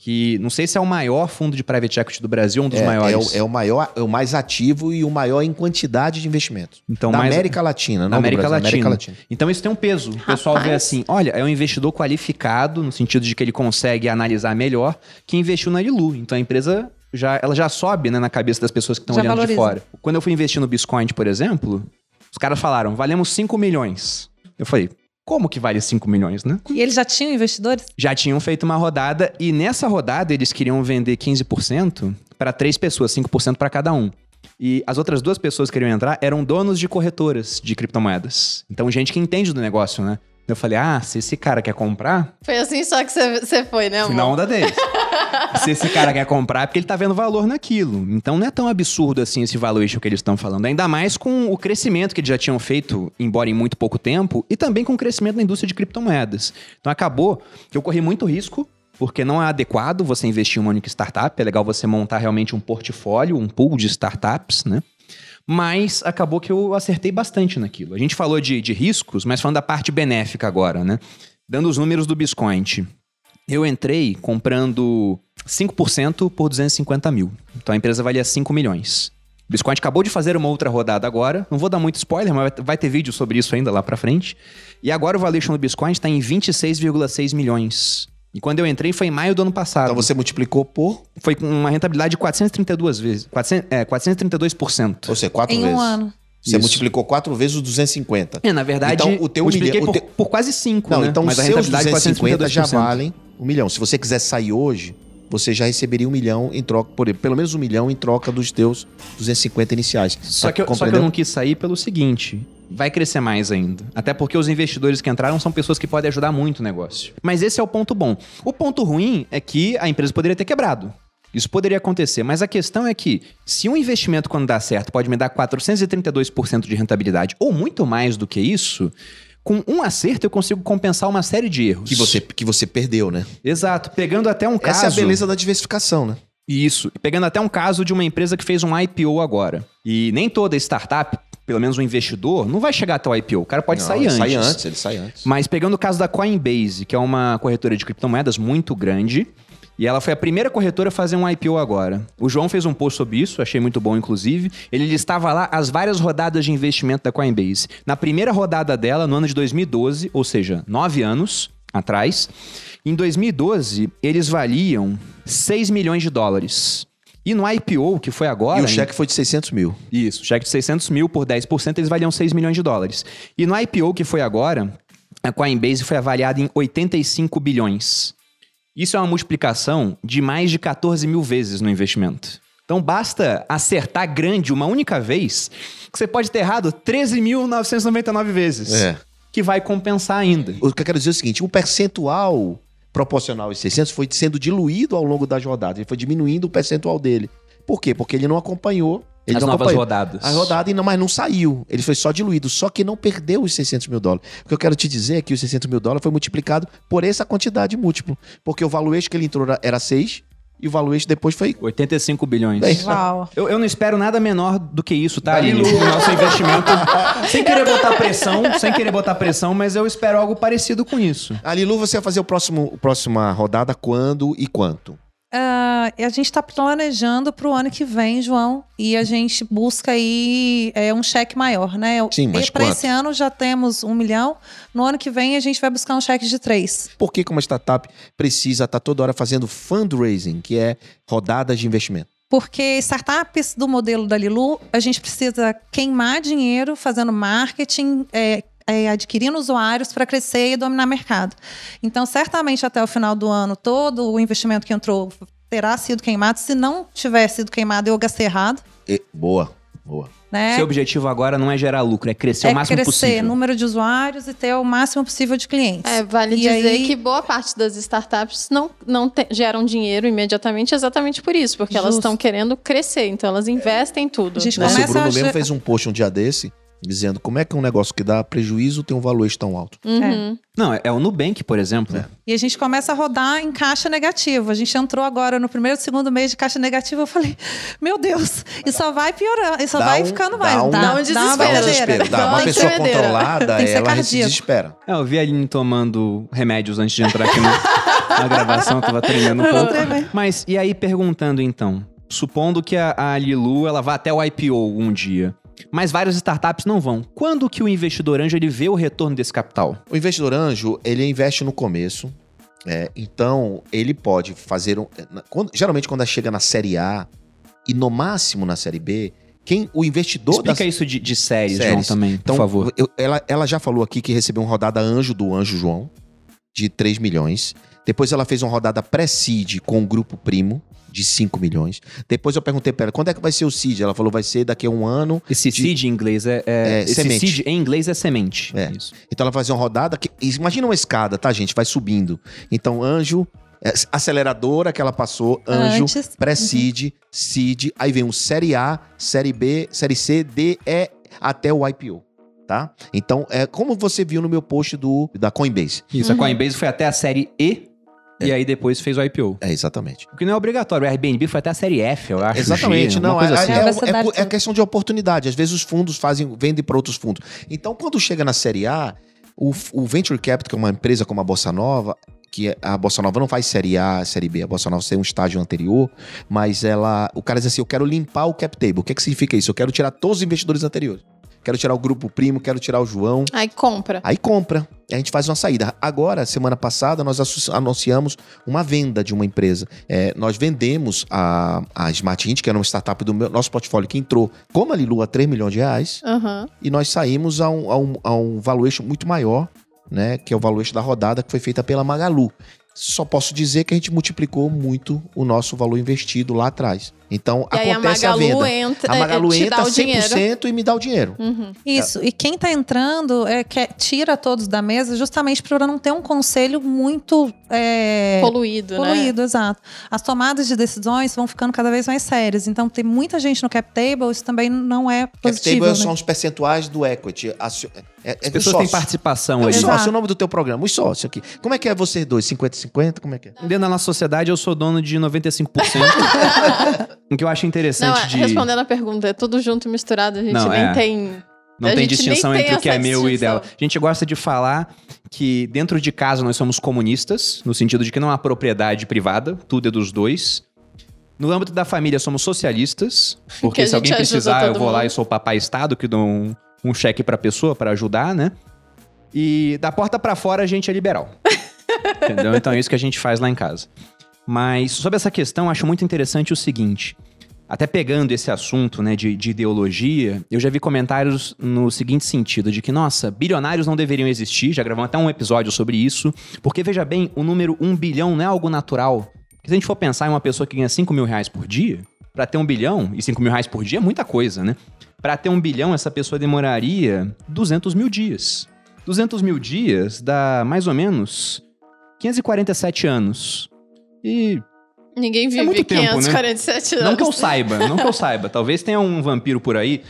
Que não sei se é o maior fundo de private equity do Brasil, um dos é, maiores. é o, é o maior, é o mais ativo e o maior em quantidade de investimentos. Então, da mais- América Latina, não América Brasil, Latina. América Latina. Então isso tem um peso. O pessoal vê Rapaz. assim, olha, é um investidor qualificado, no sentido de que ele consegue analisar melhor, que investiu na Ilu. Então a empresa já, ela já sobe né, na cabeça das pessoas que estão olhando de valoriza. fora. Quando eu fui investir no Bitcoin, por exemplo, os caras falaram, valemos 5 milhões. Eu falei, como que vale 5 milhões, né? E eles já tinham investidores? Já tinham feito uma rodada e nessa rodada eles queriam vender 15% para três pessoas, 5% para cada um. E as outras duas pessoas que queriam entrar eram donos de corretoras de criptomoedas. Então, gente que entende do negócio, né? Eu falei, ah, se esse cara quer comprar, Foi assim só que você foi, né, fui na amor? onda dele. (laughs) se esse cara quer comprar, é porque ele tá vendo valor naquilo. Então não é tão absurdo assim esse valuation que eles estão falando. Ainda mais com o crescimento que eles já tinham feito, embora em muito pouco tempo, e também com o crescimento da indústria de criptomoedas. Então acabou que eu corri muito risco, porque não é adequado você investir em uma única startup. É legal você montar realmente um portfólio, um pool de startups, né? Mas acabou que eu acertei bastante naquilo. A gente falou de, de riscos, mas falando da parte benéfica agora, né? Dando os números do Biscoint. Eu entrei comprando 5% por 250 mil. Então a empresa valia 5 milhões. O Biscoint acabou de fazer uma outra rodada agora. Não vou dar muito spoiler, mas vai- ter vídeo sobre isso ainda lá pra frente. E agora o valuation do Biscoint está em 26,6 milhões. E quando eu entrei foi em maio do ano passado. Então você multiplicou por, Foi com uma rentabilidade de 432 vezes. 400, é, 432%. ou seja, quatro em vezes. um ano. Você Isso. multiplicou quatro vezes os 250. É, na verdade, Então, o teu multipliquei milhão- por, teu- por quase 5, Não, né? então Mas os a seus rentabilidade é 250 já 432%. valem um milhão. Se você quiser sair hoje, você já receberia um milhão em troca, por, pelo menos um milhão em troca dos teus 250 iniciais. Só que, eu, só que eu não quis sair pelo seguinte: vai crescer mais ainda. Até porque os investidores que entraram são pessoas que podem ajudar muito o negócio. Mas esse é o ponto bom. O ponto ruim é que a empresa poderia ter quebrado. Isso poderia acontecer, mas a questão é que se um investimento, quando dá certo, pode me dar 432% de rentabilidade ou muito mais do que isso, com um acerto eu consigo compensar uma série de erros. Que você, que você perdeu, né? Exato. Pegando até um caso. Essa é a beleza da diversificação, né? Isso. Pegando até um caso de uma empresa que fez um IPO agora. E nem toda startup, pelo menos um investidor, não vai chegar até o IPO. O cara pode Não, sair ele antes. Sai antes, ele sai antes. Mas pegando o caso da Coinbase, que é uma corretora de criptomoedas muito grande, e ela foi a primeira corretora a fazer um IPO agora. O João fez um post sobre isso, achei muito bom, inclusive. Ele listava lá as várias rodadas de investimento da Coinbase. Na primeira rodada dela, no ano de 2012, ou seja, nove anos atrás, em 2012, eles valiam 6 milhões de dólares. E no IPO, que foi agora. e o em- cheque foi de 600 mil. isso, cheque de 600 mil por 10%, eles valiam 6 milhões de dólares. E no IPO que foi agora, a Coinbase foi avaliada em 85 bilhões. Isso é uma multiplicação de mais de 14 mil vezes no investimento. Então basta acertar grande uma única vez, que você pode ter errado 13.999 vezes. É. Que vai compensar ainda. O que eu quero dizer é o seguinte: o percentual proporcional aos 600 foi sendo diluído ao longo das rodadas. Ele foi diminuindo o percentual dele. Por quê? Porque ele não acompanhou. Ele As não novas acompanhou. rodadas. A rodada ainda mais não saiu. Ele foi só diluído. Só que não perdeu os 600 mil dólares. O que eu quero te dizer é que os 600 mil dólares foi multiplicado por essa quantidade múltiplo. Porque o valuation que ele entrou era 6 e o valuation depois foi 85 bilhões. Bem, Uau. Eu, eu não espero nada menor do que isso, tá, Da Aline? Lilu. O nosso investimento. (laughs) sem querer botar pressão, sem querer botar pressão, mas eu espero algo parecido com isso. A Lilu, você vai fazer o próximo, a próxima rodada quando e quanto? E a gente está planejando para o ano que vem, João, e a gente busca aí é, um cheque maior, né? Sim, mas Para esse ano já temos um milhão. No ano que vem a gente vai buscar um cheque de três. Por que que uma startup precisa estar toda hora fazendo fundraising, que é rodadas de investimento? Porque startups do modelo da Lilu, a gente precisa queimar dinheiro fazendo marketing, é, é, adquirindo usuários para crescer e dominar mercado. Então, certamente até o final do ano, todo o investimento que entrou terá sido queimado. Se não tiver sido queimado, eu gastei errado. E- boa, boa. Né? Seu objetivo agora não é gerar lucro, é crescer é o máximo crescer possível. número de usuários e ter o máximo possível de clientes. É, vale E dizer aí- que boa parte das startups não, não te- geram dinheiro imediatamente exatamente por isso, porque elas Justo. estão querendo crescer, então elas investem em tudo. A gente né? Começa Bruno a mesmo fez um post um dia desse, dizendo como é que um negócio que dá prejuízo tem um valuation tão alto. Uhum. Não, é o Nubank, por exemplo. É. E a gente começa a rodar em caixa negativa. A gente entrou agora no primeiro, segundo mês de caixa negativa. Eu falei, meu Deus, e só vai piorando, e só Dá vai um- ficando dá mais. um- Dá um uma desespero. Dá um desespero. Dá. Uma Tem que pessoa controlada, Tem que ser ela se cardíaco. desespera. É, eu vi a Aline tomando remédios antes de entrar aqui no- na gravação, eu tava tremendo um Eu pouco. Mas, e aí perguntando então, supondo que a, a Lilu, ela vá até o IPO um dia, mas várias startups não vão. Quando que o investidor anjo, ele vê o retorno desse capital? O investidor anjo, ele investe no começo. é, então, ele pode fazer um. quando- geralmente, quando chega na série A e no máximo na série B, quem o investidor Explica da isso de, de séries, Séries. João, também, Então, por favor. eu- ela, ela já falou aqui que recebeu uma rodada anjo do Anjo João, de 3 milhões. Depois ela fez uma rodada pré-seed com o grupo primo, de 5 milhões. Depois eu perguntei pra ela, quando é que vai ser o seed? Ela falou, vai ser daqui a um ano. Esse de- seed em inglês é... é, É, esse semente. seed em inglês é semente. É. Isso. Então ela vai fazer uma rodada que. Imagina uma escada, tá, gente? Vai subindo. Então, anjo, é, aceleradora que ela passou, anjo, Antes. pré-seed, seed, aí vem um série A, série B, série C, D, E, até o IPO. Tá? Então, é como você viu no meu post do, da Coinbase. Isso, a Uhum. Coinbase foi até a série E, e aí depois fez o IPO. É, exatamente. O que não é obrigatório. O Airbnb foi até a série F, eu acho. Exatamente, G, não, é, assim. é, É, é, é, questão de oportunidade. Às vezes os fundos fazem, vendem para outros fundos. Então, quando chega na série A, o, o Venture Capital, que é uma empresa como a Bossa Nova, que é- a Bossa Nova não faz série A, série B, a Bossa Nova tem um estágio anterior, mas ela, o cara diz assim, eu quero limpar o cap table. O que, que significa isso? Eu quero tirar todos os investidores anteriores. Quero tirar o grupo primo, quero tirar o João. Aí compra. Aí compra. A gente faz uma saída. Agora, semana passada, nós anunciamos uma venda de uma empresa. É, nós vendemos a, a Smart Hint, que era uma startup do meu- nosso portfólio, que entrou como a Lilu a 3 milhões de reais, Aham. e nós saímos a um, a um, a um valuation muito maior, né? Que é o valuation da rodada que foi feita pela Magalu. Só posso dizer que a gente multiplicou muito o nosso valor investido lá atrás. Então, E aí a acontece a, Magalu venda. entra, A é, Magalu entra dá o dinheiro. 100% e me dá o dinheiro. Uhum. Isso. E quem tá entrando é, quer, tira todos da mesa justamente para não ter um conselho muito é, Poluído, né? poluído, exato. As tomadas de decisões vão ficando cada vez mais sérias. Então, tem muita gente no cap table, isso também não é Cap positivo. table né? são os percentuais do equity. Acio- É, é As pessoas têm participação É. Exato. sócio, o nome do teu programa, os sócios aqui. Como é que é vocês dois? 50-50? Como é que é? Dentro da nossa sociedade, eu sou dono de 95%. (laughs) o que eu acho Não, interessante é, de... respondendo a pergunta, é tudo junto e misturado, a gente Não, nem é. tem. Não A tem distinção tem entre o que é meu e dela. A gente gosta de falar que dentro de casa nós somos comunistas, no sentido de que não há propriedade privada, tudo é dos dois. No âmbito da família somos socialistas, (laughs) Que porque se alguém precisar, eu vou lá mundo. e sou o papai Estado, que dou um, um cheque pra pessoa pra ajudar, né? E da porta pra fora a gente é liberal. (laughs) Entendeu? Então é isso que a gente faz lá em casa. Mas sobre essa questão, acho muito interessante o seguinte. Até pegando esse assunto né, de, de ideologia, eu já vi comentários no seguinte sentido: de que, nossa, bilionários não deveriam existir, já gravamos até um episódio sobre isso, porque veja bem, o número 1 bilhão não é algo natural. Se a gente for pensar em uma pessoa que ganha 5 mil reais por dia, pra ter um bilhão, e 5 mil reais por dia é muita coisa, né? Pra ter um bilhão, essa pessoa demoraria 200 mil dias. 200 mil dias dá mais ou menos 547 anos. E Ninguém vive muito tempo, né? 547 anos. não que eu saiba, não que eu (laughs) saiba. Talvez tenha um vampiro por aí,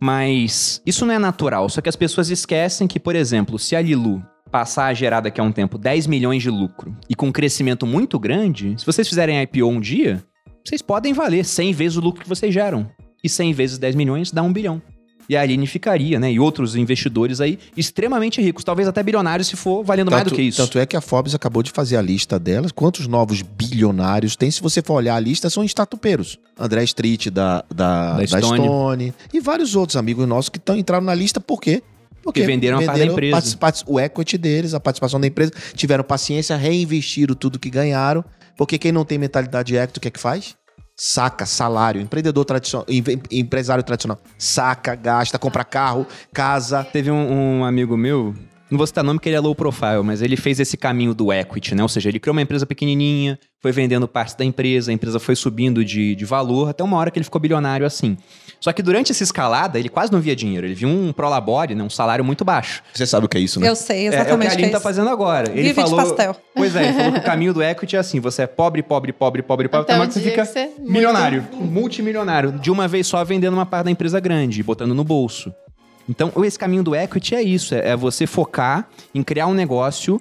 mas isso não é natural. Só que as pessoas esquecem que, por exemplo, se a Lilu passar a gerar daqui a um tempo 10 milhões de lucro e com um crescimento muito grande, se vocês fizerem IPO um dia, vocês podem valer 100 vezes o lucro que vocês geram. E 100 vezes 10 milhões dá um bilhão. E a Aline ficaria, né? E outros investidores aí extremamente ricos, talvez até bilionários se for valendo mais do que isso. Tanto é que a Forbes acabou de fazer a lista delas. Quantos novos bilionários tem? Se você for olhar a lista, são estatupeiros. André Street da, da, Da da Stone. Stone. E vários outros amigos nossos que estão entraram na lista por quê? Porque venderam a parte da empresa. participa- O equity deles, a participação da empresa, tiveram paciência, reinvestiram tudo que ganharam. Porque quem não tem mentalidade de equity, o que é que faz? Saca salário, empreendedor tradicional, em- empresário tradicional, saca, gasta, compra carro, casa, Teve um, um amigo meu, não vou citar nome porque ele é low profile, mas ele fez esse caminho do equity, né? Ou seja, ele criou uma empresa pequenininha, foi vendendo partes da empresa, a empresa foi subindo de, de valor, até uma hora que ele ficou bilionário assim. Só que durante essa escalada, ele quase não via dinheiro. Ele viu um prolabore, né? um salário muito baixo. Você sabe o que é isso, né? Eu sei É, é o que exatamente a o que Aline é tá isso. fazendo agora. Ele Vive de falou, pastel. Pois é, ele falou que o (laughs) caminho do equity é assim: você é pobre, pobre, pobre, pobre, pobre, Até até uma hora que você fica que você- muito- milionário, multimilionário, de uma vez só vendendo uma parte da empresa grande, botando no bolso. Então, esse caminho do equity é isso: é, é você focar em criar um negócio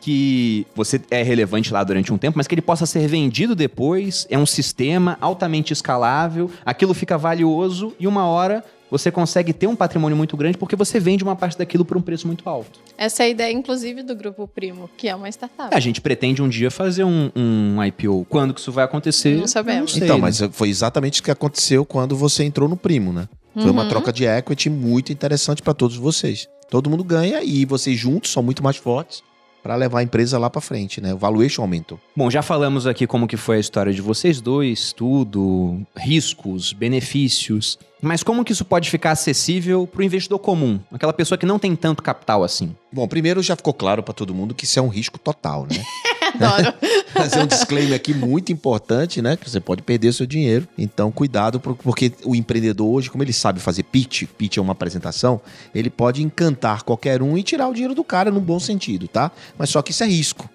que você é relevante lá durante um tempo, mas que ele possa ser vendido depois, é um sistema altamente escalável, aquilo fica valioso e uma hora você consegue ter um patrimônio muito grande porque você vende uma parte daquilo por um preço muito alto. Essa é a ideia, inclusive, do Grupo Primo, que é uma startup. A gente pretende um dia fazer um, um IPO. Quando que isso vai acontecer? Não sabemos. sei, Então, mas foi exatamente isso que aconteceu quando você entrou no Primo, né? Foi uma Uhum. troca de equity muito interessante para todos vocês. Todo mundo ganha e vocês juntos são muito mais fortes para levar a empresa lá para frente, né? O valuation aumentou. Bom, já falamos aqui como que foi a história de vocês dois, tudo, riscos, benefícios. Mas como que isso pode ficar acessível para o investidor comum? Aquela pessoa que não tem tanto capital assim. Bom, primeiro já ficou claro para todo mundo que isso é um risco total, né? (laughs) Adoro. (laughs) Fazer um disclaimer aqui muito importante, né? Que você pode perder seu dinheiro. Então, cuidado, por- porque o empreendedor hoje, como ele sabe fazer pitch, pitch é uma apresentação, ele pode encantar qualquer um e tirar o dinheiro do cara num bom sentido, tá? Mas só que isso é risco.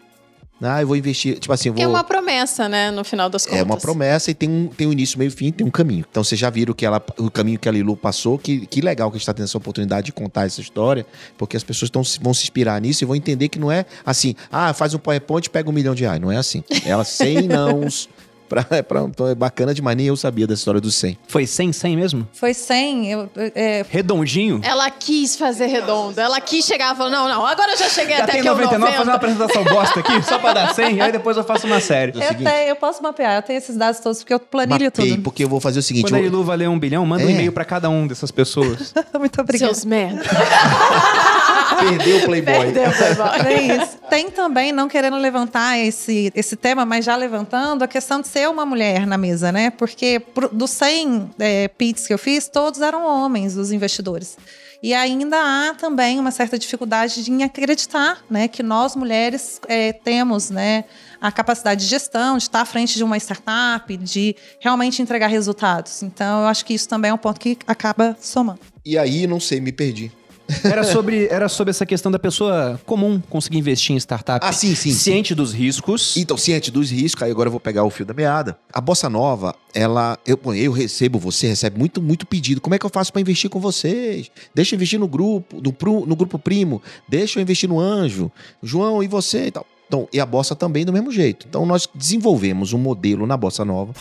Ah, eu vou investir, tipo assim, eu Que vou... é uma promessa, né? No final das contas. É uma promessa e tem um, tem um início, meio e fim, tem um caminho. Então vocês já viram que ela, o caminho que a Lilu passou, que, que legal que a gente está tendo essa oportunidade de contar essa história, porque as pessoas tão, vão se inspirar nisso e vão entender que não é assim, ah, faz um PowerPoint e pega um milhão de reais. Não é assim. Ela sem (laughs) nãos. Pra, (laughs) é pra- então é bacana demais, nem eu sabia da história do 100. Foi 100, 100 mesmo? Foi 100. Eu, é, Redondinho? Ela quis fazer redondo. Ela quis chegar e falou: não, não, agora eu já cheguei Já até tem aqui ao 99, fazer uma 90. apresentação bosta aqui, só pra dar 100, aí depois eu faço uma série. É eu, seguinte. tenho, eu posso mapear, eu tenho esses dados todos, porque eu planilho Mapei, tudo. porque eu vou fazer o seguinte. Quando a eu- Ilu valer um bilhão, manda um É. e-mail pra cada um dessas pessoas. (laughs) Muito obrigada. Seus merda. (laughs) Perdeu o Playboy. Perdeu, Playboy. É isso. Tem também, não querendo levantar esse, esse tema, mas já levantando, a questão de ser uma mulher na mesa, né? Porque pro- dos 100 é, pits que eu fiz, todos eram homens, os investidores. E ainda há também uma certa dificuldade de em acreditar né, que nós, mulheres, é, temos né, a capacidade de gestão, de estar à frente de uma startup, de realmente entregar resultados. Então, eu acho que isso também é um ponto que acaba somando. E aí, não sei, me perdi. Era sobre, era sobre essa questão da pessoa comum conseguir investir em startup. Ah, sim, sim, sim. Ciente dos riscos. Então, ciente dos riscos, aí agora eu vou pegar o fio da meada. A Bossa Nova, ela. Eu, eu recebo, você recebe muito, muito pedido. Como é que eu faço para investir com vocês? Deixa eu investir no grupo, no, no grupo primo. Deixa eu investir no anjo. João, e você e tal. Então, e a Bossa também do mesmo jeito. Então, nós desenvolvemos um modelo na Bossa Nova,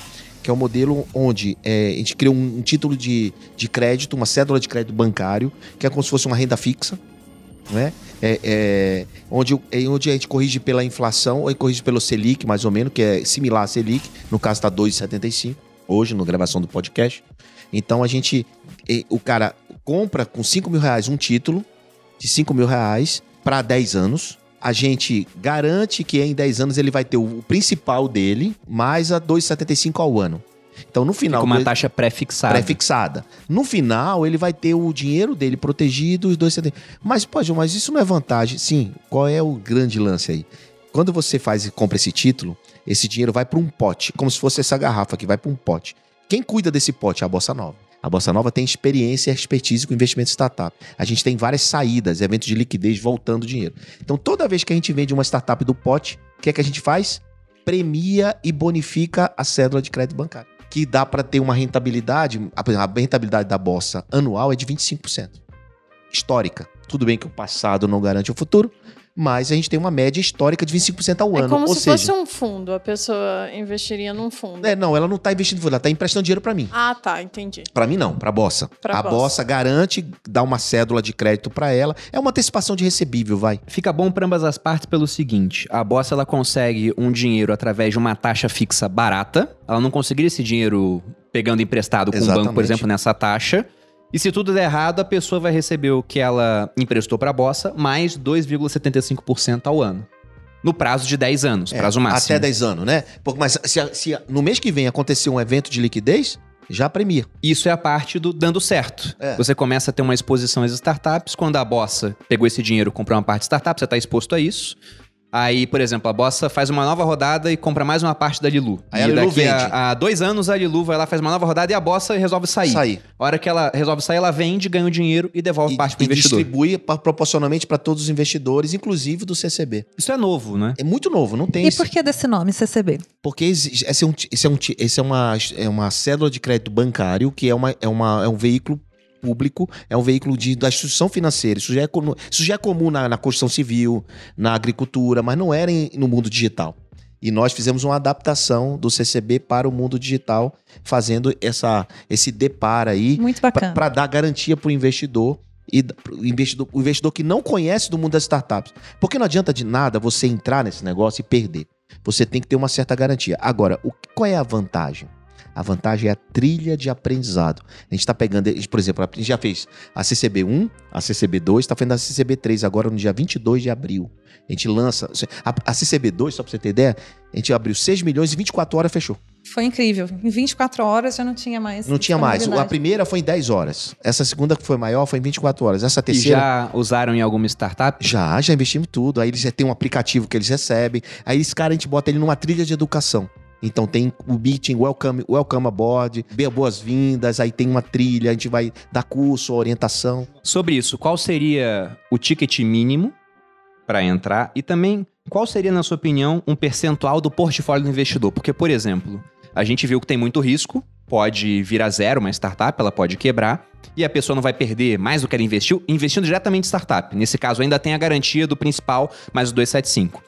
que é um modelo onde é, a gente criou um, um título de, de crédito, uma cédula de crédito bancário, que é como se fosse uma renda fixa. Né? É, é, onde, é onde a gente corrige pela inflação ou corrige pelo Selic, mais ou menos, que é similar a Selic. No caso, está 2,75 hoje, na gravação do podcast. Então a gente. O cara compra com 5 mil reais um título de 5 mil reais para 10 anos. A gente garante que em 10 anos ele vai ter o principal dele, mais a 2,75 ao ano. Então, no final. com uma taxa pré-fixada. pré-fixada. No final, ele vai ter o dinheiro dele protegido, os dois. Mas, pô, mas isso não é vantagem. Sim, qual é o grande lance aí? Quando você faz e compra esse título, esse dinheiro vai para um pote, como se fosse essa garrafa que vai para um pote. Quem cuida desse pote é a Bossa Nova. A Bossa Nova tem experiência e expertise com investimento startup. A gente tem várias saídas, eventos de liquidez voltando dinheiro. Então, toda vez que a gente vende uma startup do pote, o que é que a gente faz? Premia e bonifica a cédula de crédito bancário. Que dá para ter uma rentabilidade, a rentabilidade da Bossa anual é de 25%. Histórica. Tudo bem que o passado não garante o futuro, mas a gente tem uma média histórica de 25% ao É ano. como Ou se seja, fosse um fundo. A pessoa investiria num fundo. é, não, ela não tá investindo, ela tá emprestando dinheiro para mim. Ah, tá, entendi. Para mim não, para a Bossa. Pra a Bossa. Bossa garante, dá uma cédula de crédito para ela. É uma antecipação de recebível, vai. Fica bom para ambas as partes pelo seguinte: a Bossa ela consegue um dinheiro através de uma taxa fixa barata. Ela não conseguiria esse dinheiro pegando emprestado com o banco, por exemplo, nessa taxa. E se tudo der errado, a pessoa vai receber o que ela emprestou para a Bossa mais 2,75% ao ano. No prazo de 10 anos, É, prazo máximo. Até 10 anos, né? Porque, mas se, se no mês que vem acontecer um evento de liquidez, já premia. Isso é a parte do dando certo. É. Você começa a ter uma exposição às startups. Quando a Bossa pegou esse dinheiro, comprou uma parte de startup, você está exposto a isso. Aí, por exemplo, a Bossa faz uma nova rodada e compra mais uma parte da Lilu. Aí e a Lilu daqui vende. a, a dois anos a Lilu vai lá, faz uma nova rodada e a Bossa resolve sair. Sair. A hora que ela resolve sair, ela vende, ganha o dinheiro e devolve E, parte para o e investidor. distribui pa- proporcionalmente para todos os investidores, inclusive do CCB. Isso é novo, né? É muito novo, não tem E isso. por que desse nome, CCB? Porque esse é, um, esse é, um, esse é, uma, é uma cédula de crédito bancário, que é, uma, é, uma, é um veículo público, é um veículo de, da instituição financeira. Isso já é, isso já é comum na, na construção civil, na agricultura, mas não era em- no mundo digital. E nós fizemos uma adaptação do CCB para o mundo digital, fazendo essa, esse deparo aí para dar garantia para o investidor e pro investidor, o investidor que não conhece do mundo das startups. Porque não adianta de nada você entrar nesse negócio e perder. Você tem que ter uma certa garantia. Agora, o, qual é a vantagem? A vantagem é a trilha de aprendizado. A gente está pegando, por exemplo, a gente já fez a CCB1, a CCB2, está fazendo a CCB3 agora no dia 22 de abril. A gente lança. A, a CCB2, só para você ter ideia, a gente abriu 6 milhões e 24 horas fechou. Foi incrível. Em 24 horas já não tinha mais. Não tinha mais. A primeira foi em 10 horas. Essa segunda que foi maior foi em 24 horas. Essa E terceira. já usaram em alguma startup? Já, já investimos tudo. Aí eles já têm um aplicativo que eles recebem. Aí esse cara a gente bota ele numa trilha de educação. Então tem o meeting, welcome, welcome aboard, boas-vindas, aí tem uma trilha, a gente vai dar curso, orientação. Sobre isso, qual seria o ticket mínimo para entrar e também qual seria, na sua opinião, um percentual do portfólio do investidor? Porque, por exemplo, a gente viu que tem muito risco, pode vir a zero uma startup, ela pode quebrar e a pessoa não vai perder mais do que ela investiu investindo diretamente em startup. Nesse caso, ainda tem a garantia do principal mais o 275.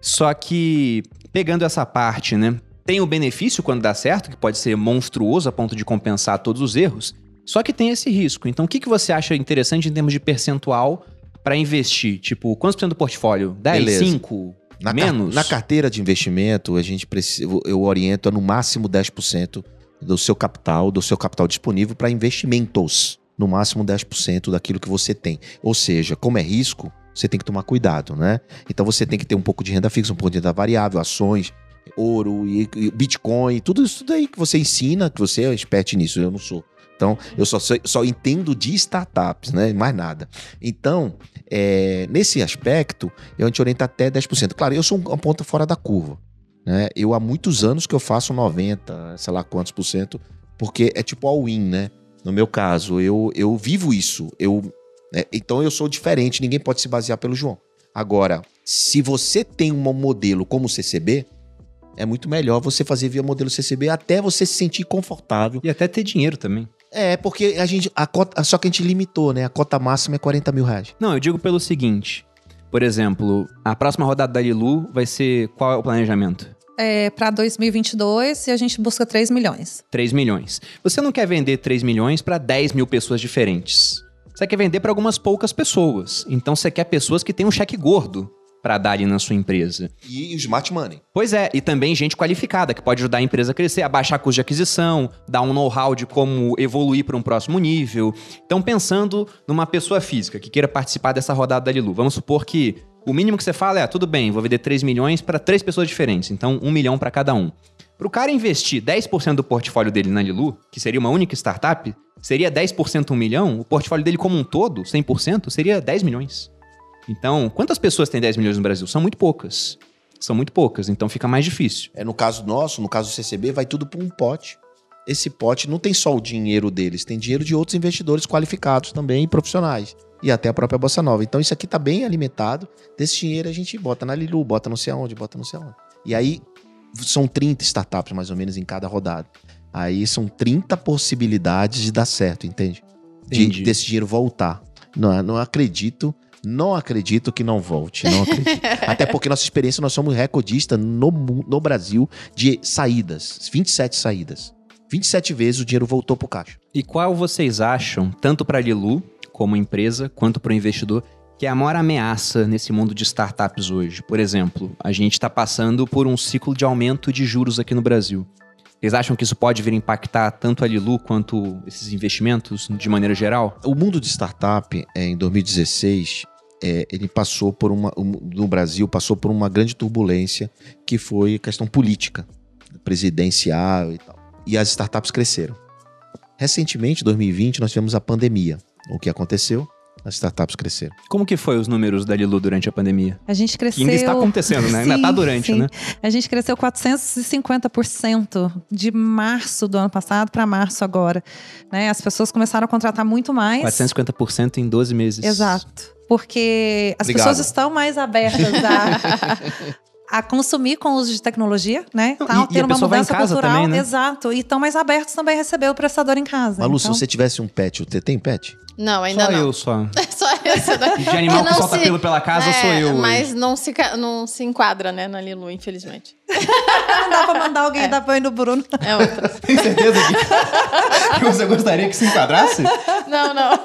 Só que, pegando essa parte, né? Tem o benefício quando dá certo, que pode ser monstruoso a ponto de compensar todos os erros, só que tem esse risco. Então, o que, que você acha interessante em termos de percentual para investir? Tipo, quantos por cento do portfólio? 10, Beleza. 5, Na, car- menos? na carteira de investimento, a gente precisa, eu oriento a no máximo 10% do seu capital, do seu capital disponível para investimentos. No máximo 10% daquilo que você tem. Ou seja, como é risco, você tem que tomar cuidado, né? Então você tem que ter um pouco de renda fixa, um pouco de renda variável, ações, ouro e, e Bitcoin, tudo isso daí que você ensina, que você é expert nisso, eu não sou. Então, eu só, só entendo de startups, né? Mais nada. Então, é, nesse aspecto, eu te oriento até 10%. Claro, eu sou um- uma ponta fora da curva. Né? Eu há muitos anos que eu faço 90, sei lá quantos por cento, porque é tipo all-in, né? No meu caso, eu, eu vivo isso. Eu, né? Então eu sou diferente, ninguém pode se basear pelo João. Agora, se você tem um modelo como o CCB, é muito melhor você fazer via modelo CCB até você se sentir confortável. E até ter dinheiro também. É, porque a gente. A cota, só que a gente limitou, né? A cota máxima é 40 mil reais. Não, eu digo pelo seguinte. Por exemplo, a próxima rodada da Lilu vai ser qual é o planejamento? É, para 2022 e a gente busca 3 milhões. 3 milhões. Você não quer vender 3 milhões para 10 mil pessoas diferentes. Você quer vender para algumas poucas pessoas. Então você quer pessoas que têm um cheque gordo para dar ali na sua empresa. E o smart money. Pois é, e também gente qualificada que pode ajudar a empresa a crescer, a baixar custo de aquisição, dar um know-how de como evoluir para um próximo nível. Então, pensando numa pessoa física que queira participar dessa rodada da Lilu, vamos supor que o mínimo que você fala é: ah, tudo bem, vou vender 3 milhões para três pessoas diferentes, então 1 milhão para cada um. Para o cara investir 10% do portfólio dele na Lilu, que seria uma única startup, seria 10% 1 milhão, o portfólio dele como um todo, 100%, seria 10 milhões. Então, quantas pessoas têm 10 milhões no Brasil? São muito poucas. São muito poucas, então fica mais difícil. É, no caso nosso, no caso do CCB, vai tudo para um pote. Esse pote não tem só o dinheiro deles, tem dinheiro de outros investidores qualificados também e profissionais. E até a própria Bossa Nova. Então isso aqui tá bem alimentado. Desse dinheiro a gente bota na Lilu, bota não sei aonde, bota não sei aonde. E aí são 30 startups mais ou menos em cada rodada. Aí são 30 possibilidades de dar certo, entende? De, desse dinheiro voltar. Não, não acredito Não acredito que não volte. Não acredito. (laughs) Até porque nossa experiência, nós somos recordista no, no Brasil de saídas. 27 saídas. 27 vezes o dinheiro voltou pro caixa. E qual vocês acham, tanto para a Lilu como empresa, quanto para o investidor, que é a maior ameaça nesse mundo de startups hoje? Por exemplo, a gente está passando por um ciclo de aumento de juros aqui no Brasil. Vocês acham que isso pode vir impactar tanto a Lilu quanto esses investimentos de maneira geral? O mundo de startup, é, em 2016, é, ele passou por uma. um- No Brasil, passou por uma grande turbulência que foi questão política, presidencial e tal. E as startups cresceram. Recentemente, em 2020, nós tivemos a pandemia. O que aconteceu? As startups cresceram. Como que foi os números da Lilu durante a pandemia? A gente Que cresceu. ainda está acontecendo, né? ainda Sim, está durante, sim. né? A gente cresceu 450% de março do ano passado para março agora. Né? As pessoas começaram a contratar muito mais. 450% em 12 meses. Exato. Porque as Obrigado. pessoas estão mais abertas a, (laughs) a consumir com o uso de tecnologia, né? Não, Tá e- e tendo a uma mudança cultural. também, né? Exato. E estão mais abertos também a receber o prestador em casa. Malu, Então, se você tivesse um pet, você tem pet? Não, ainda Só não. eu só. (laughs) Esse daqui. De animal que, não solta se- pelo pela casa sou É, eu. hoje. Mas não se, não se enquadra, né, na Lilu, infelizmente. não dá pra mandar alguém É. dar banho no Bruno. É outra. (laughs) Tem certeza que, que você gostaria que se enquadrasse? Não, não.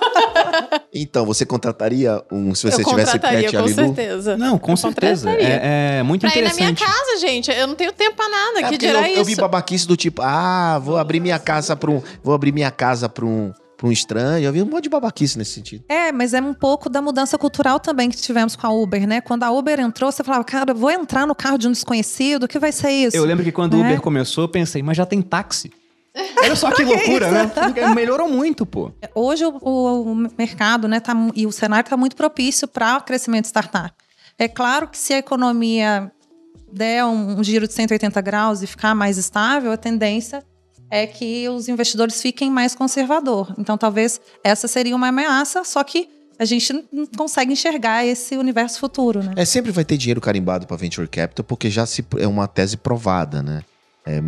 Então, você contrataria um. Se você eu tivesse pet com ali no. certeza. Não, com Eu certeza. É, é muito Pra ir na minha interessante. casa, gente. Eu não tenho tempo pra nada. É que dirá eu, isso? eu vi babaquice do tipo, ah, vou abrir minha casa para um, vou abrir minha casa para um, para um estranho. Eu vi um monte de babaquice nesse sentido. É, mas é um pouco da mudança cultural também que tivemos com a Uber, né? Quando a Uber entrou, você falava, cara, vou entrar no carro de um desconhecido, o que vai ser isso? Eu lembro que quando o Né? Uber começou, eu pensei, mas já tem táxi. (laughs) Olha só que loucura, né? Melhorou muito, pô. Hoje o, o- o mercado né, tá, e o cenário está muito propício para o crescimento de startup. É claro que se a economia der um, um giro de 180 graus e ficar mais estável, a tendência é que os investidores fiquem mais conservador. Então, talvez essa seria uma ameaça, só que a gente não consegue enxergar esse universo futuro, né? É, sempre vai ter dinheiro carimbado para venture capital, porque já se, é uma tese provada, né? É,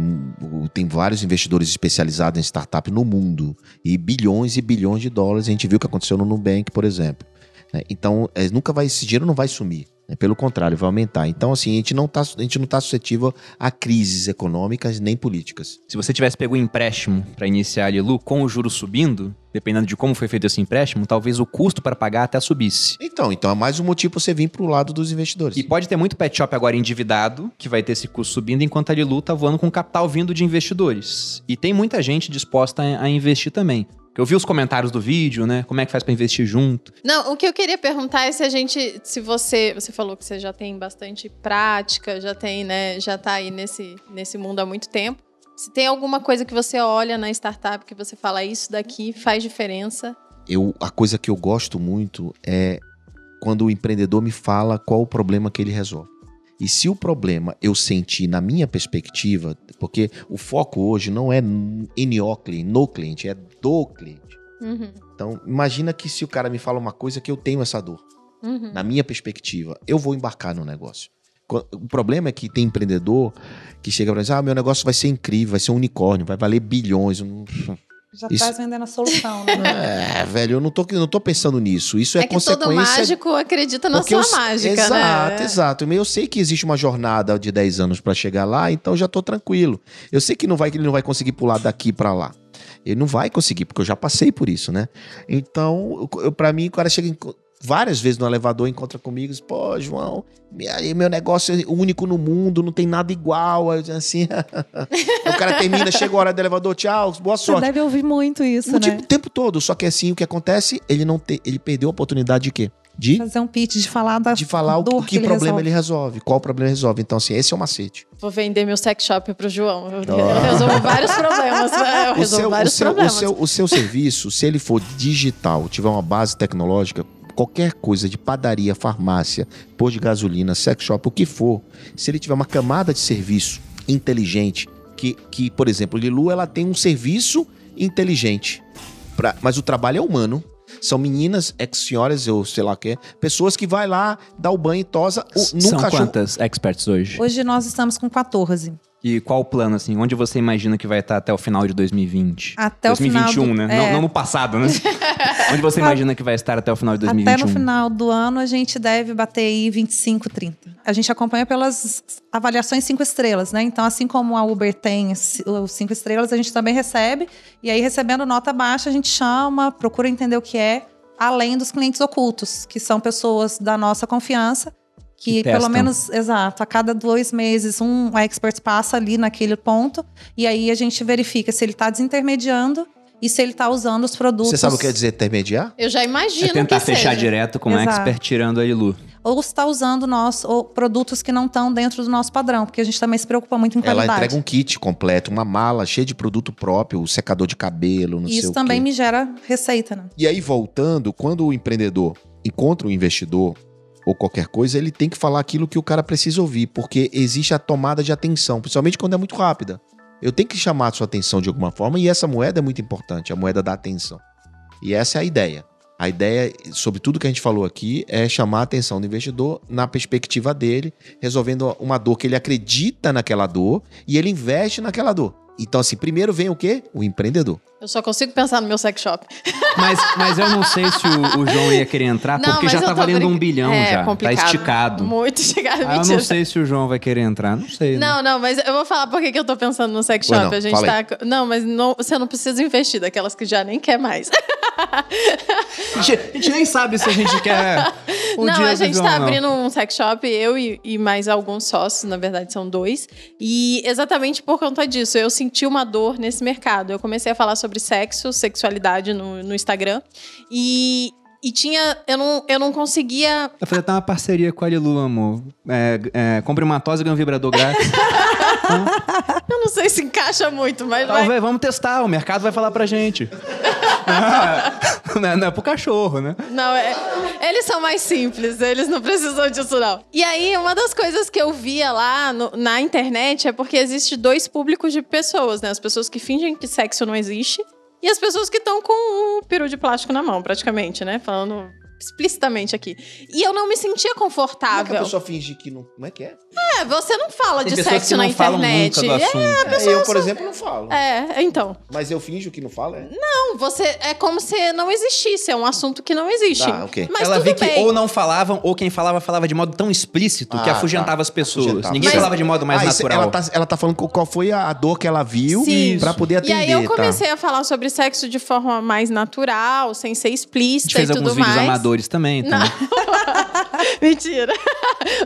tem vários investidores especializados em startup no mundo. E bilhões e bilhões de dólares. A gente viu o que aconteceu no Nubank, por exemplo. né? Então, é, nunca vai, esse dinheiro não vai sumir. Né? Pelo contrário, vai aumentar. Então, assim, a gente não está tá suscetível a crises econômicas nem políticas. Se você tivesse pego um empréstimo para iniciar a Lilu com o juro subindo, dependendo de como foi feito esse empréstimo, talvez o custo para pagar até subisse. Então, então é mais um motivo para você vir para o lado dos investidores. E pode ter muito pet shop agora endividado, que vai ter esse custo subindo, enquanto a Lilu tá voando com capital vindo de investidores. E tem muita gente disposta a investir também. Porque eu vi os comentários do vídeo, né? Como é que faz para investir junto. Não, o que eu queria perguntar é se a gente, se você, você falou que você já tem bastante prática, já tem, né, já tá aí nesse, nesse mundo há muito tempo. Se tem alguma coisa que você olha na startup que você fala, isso daqui faz diferença. eu, a coisa que eu gosto muito é quando o empreendedor me fala qual o problema que ele resolve. E se o problema eu senti na minha perspectiva, porque o foco hoje não é no cliente, no cliente, é do cliente. Uhum, Então, imagina que se o cara me fala uma coisa que eu tenho essa dor, uhum. na minha perspectiva, eu vou embarcar no negócio. O problema é que tem empreendedor que chega para dizer: ah, meu negócio vai ser incrível, vai ser um unicórnio, vai valer bilhões. Já Isso- estás vendendo a solução, né? (laughs) É, velho, eu não tô, não tô pensando nisso. Isso é, É que todo consequência mágico acredita na Porque sua eu- mágica, exato, né? exato. Eu sei que existe uma jornada de 10 anos para chegar lá, então já tô tranquilo. Eu sei que não vai que ele não vai conseguir pular daqui para lá. Ele não vai conseguir, porque eu já passei por isso, né? Então, eu, para mim, o cara chega em- várias vezes no elevador, encontra comigo e diz, pô, João, minha- meu negócio é único no mundo, não tem nada igual. Aí, Assim, (laughs) o cara termina, chega a hora do elevador, tchau, boa Você sorte. deve ouvir muito isso, O né? tipo, o tempo todo. Só que assim, o que acontece, ele não te, ele perdeu a oportunidade de quê? De Fazer um pitch de falar da de falar o, dor o que, ele problema resolve. ele resolve, qual problema ele resolve. Então, assim, esse é o macete. Vou vender meu sex shop pro João. Eu, eu (laughs) resolvo vários problemas. né? Eu O resolvo seu, o, vários seu, o, problemas. seu, o seu serviço, se ele for digital, tiver uma base tecnológica, qualquer coisa de padaria, farmácia, posto de gasolina, sex shop, o que for, se ele tiver uma camada de serviço inteligente, que, que por exemplo, Lilu, ela tem um serviço inteligente, pra, mas o trabalho é humano. São meninas, ex-senhoras, ou sei lá o que, pessoas que vai lá, dá o banho e tosa o, num São cachorro. quantas experts hoje? Hoje nós estamos com 14. E qual o plano, assim? Onde você imagina que vai estar até o final de 2020? Até 2021, o final do, né? É, Não, não no passado, né? (laughs) Onde você imagina que vai estar até o final de 2021? Até no final do ano a gente deve bater aí 25, 30. A gente acompanha pelas avaliações cinco estrelas, né? Então, assim como a Uber tem os cinco estrelas, a gente também recebe. E aí, recebendo nota baixa, a gente chama, procura entender o que é, além dos clientes ocultos, que são pessoas da nossa confiança. Que, Que pelo menos, exato, a cada dois meses um expert passa ali naquele ponto e aí a gente verifica se ele está desintermediando e se ele está usando os produtos. Você sabe o que quer dizer intermediar? Eu já imagino É tentar que fechar seja. direto com um Exato. expert tirando a Ilu. ou está usando nós, ou produtos que não estão dentro do nosso padrão, porque a gente também se preocupa muito em Ela qualidade. entrega um kit completo, uma mala cheia de produto próprio, o secador de cabelo, não E sei isso o também quê. me gera receita, né? E aí, voltando, quando o empreendedor encontra um investidor ou qualquer coisa, ele tem que falar aquilo que o cara precisa ouvir, porque existe a tomada de atenção, principalmente quando é muito rápida. Eu tenho que chamar a sua atenção de alguma forma e essa moeda é muito importante, a moeda da atenção. E essa é a ideia. A ideia, sobre tudo que a gente falou aqui, é chamar a atenção do investidor na perspectiva dele, resolvendo uma dor que ele acredita naquela dor e ele investe naquela dor. Então, assim, primeiro vem o quê? O empreendedor. Eu só consigo pensar no meu sex shop. Mas, mas eu não sei se o, o João ia querer entrar, Não, porque já tá valendo brin- um bilhão é, já. complicado. Tá esticado. Muito esticado, Ah, eu não sei se o João vai querer entrar, não sei. né? Não, não, mas eu vou falar por que eu tô pensando no sex shop. não, a gente fala tá. Não, mas não, você não precisa investir daquelas que já nem quer mais. A, gente, a gente nem sabe se a gente quer o (laughs) não, dia a gente João, tá não. abrindo um sex shop, eu e, e mais alguns sócios, na verdade são dois. E exatamente por conta disso, eu senti uma dor nesse mercado. Eu comecei a falar sobre sexo, sexualidade no, no Instagram. E, e tinha. Eu não, eu não conseguia. Vai fazer até uma parceria com a Lilu, amor. É, é, compre uma tosse e ganha um vibrador grátis. (laughs) Eu não sei se encaixa muito, mas vai. Talvez, vamos testar, o mercado vai falar pra gente. (laughs) não, é, não é pro cachorro, né? Não, é, eles são mais simples, eles não precisam disso, não. E aí, uma das coisas que eu via lá no- na internet é porque existe dois públicos de pessoas, né? As pessoas que fingem que sexo não existe e as pessoas que estão com o peru de plástico na mão, praticamente, né? Falando explicitamente aqui. E eu não me sentia Como é que confortável. a pessoa finge que não. Como é que é? É, você não fala Tem de sexo que na não falam internet. nunca do assunto. É, eu, por exemplo, não falo. É, é, então. Mas eu finjo que não falo, é? Não, você é como se não existisse, é um assunto que não existe. Tá, ok. Mas Ela vê que ou não falavam, ou quem falava, falava de modo tão explícito que Ah, afugentava tá. as pessoas. Afugentava. Ninguém Mas- falava de modo mais Ah, natural. Ela tá, ela tá falando qual foi a dor que ela viu pra poder E atender. aí eu tá? comecei a falar sobre sexo de forma mais natural, sem ser A gente explícita fez e tudo alguns vídeos mais. amadores também, então. (laughs) Mentira. (laughs)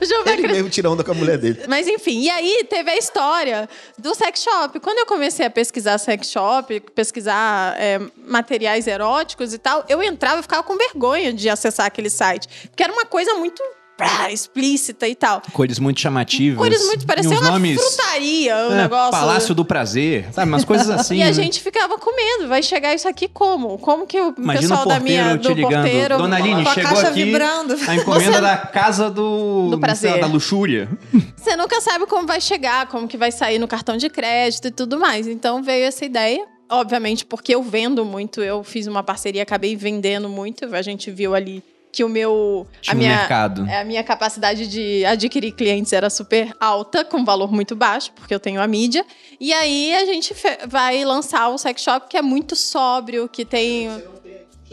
O João vai Ele acreditar. mesmo tirou onda com a mulher dele. Mas enfim, e aí teve a história do sex shop. Quando eu comecei a pesquisar sex shop, pesquisar é, materiais eróticos e tal, eu entrava e ficava com vergonha de acessar aquele site. Porque era uma coisa muito pá, explícita e tal. Cores muito chamativas. Cores muito uns uma nomes, frutaria, o é, negócio. Palácio do Prazer, sabe? Umas coisas (laughs) assim. E a né? gente ficava com medo. Vai chegar isso aqui como? Como que o Imagina pessoal o da minha te do ligando. porteiro Dona Aline, Com a chegou caixa aqui vibrando. a encomenda (laughs) Você- da casa do... Do prazer. sei Da luxúria. Você nunca sabe como vai chegar, como que vai sair no cartão de crédito e tudo mais. Então veio essa ideia. Obviamente, porque eu vendo muito, eu fiz uma parceria, acabei vendendo muito. A gente viu ali que o meu. Tinha a um minha, mercado. é, a minha capacidade de adquirir clientes era super alta, com valor muito baixo, porque eu tenho a mídia. E aí a gente vai lançar o sex shop, que é muito sóbrio, que tem.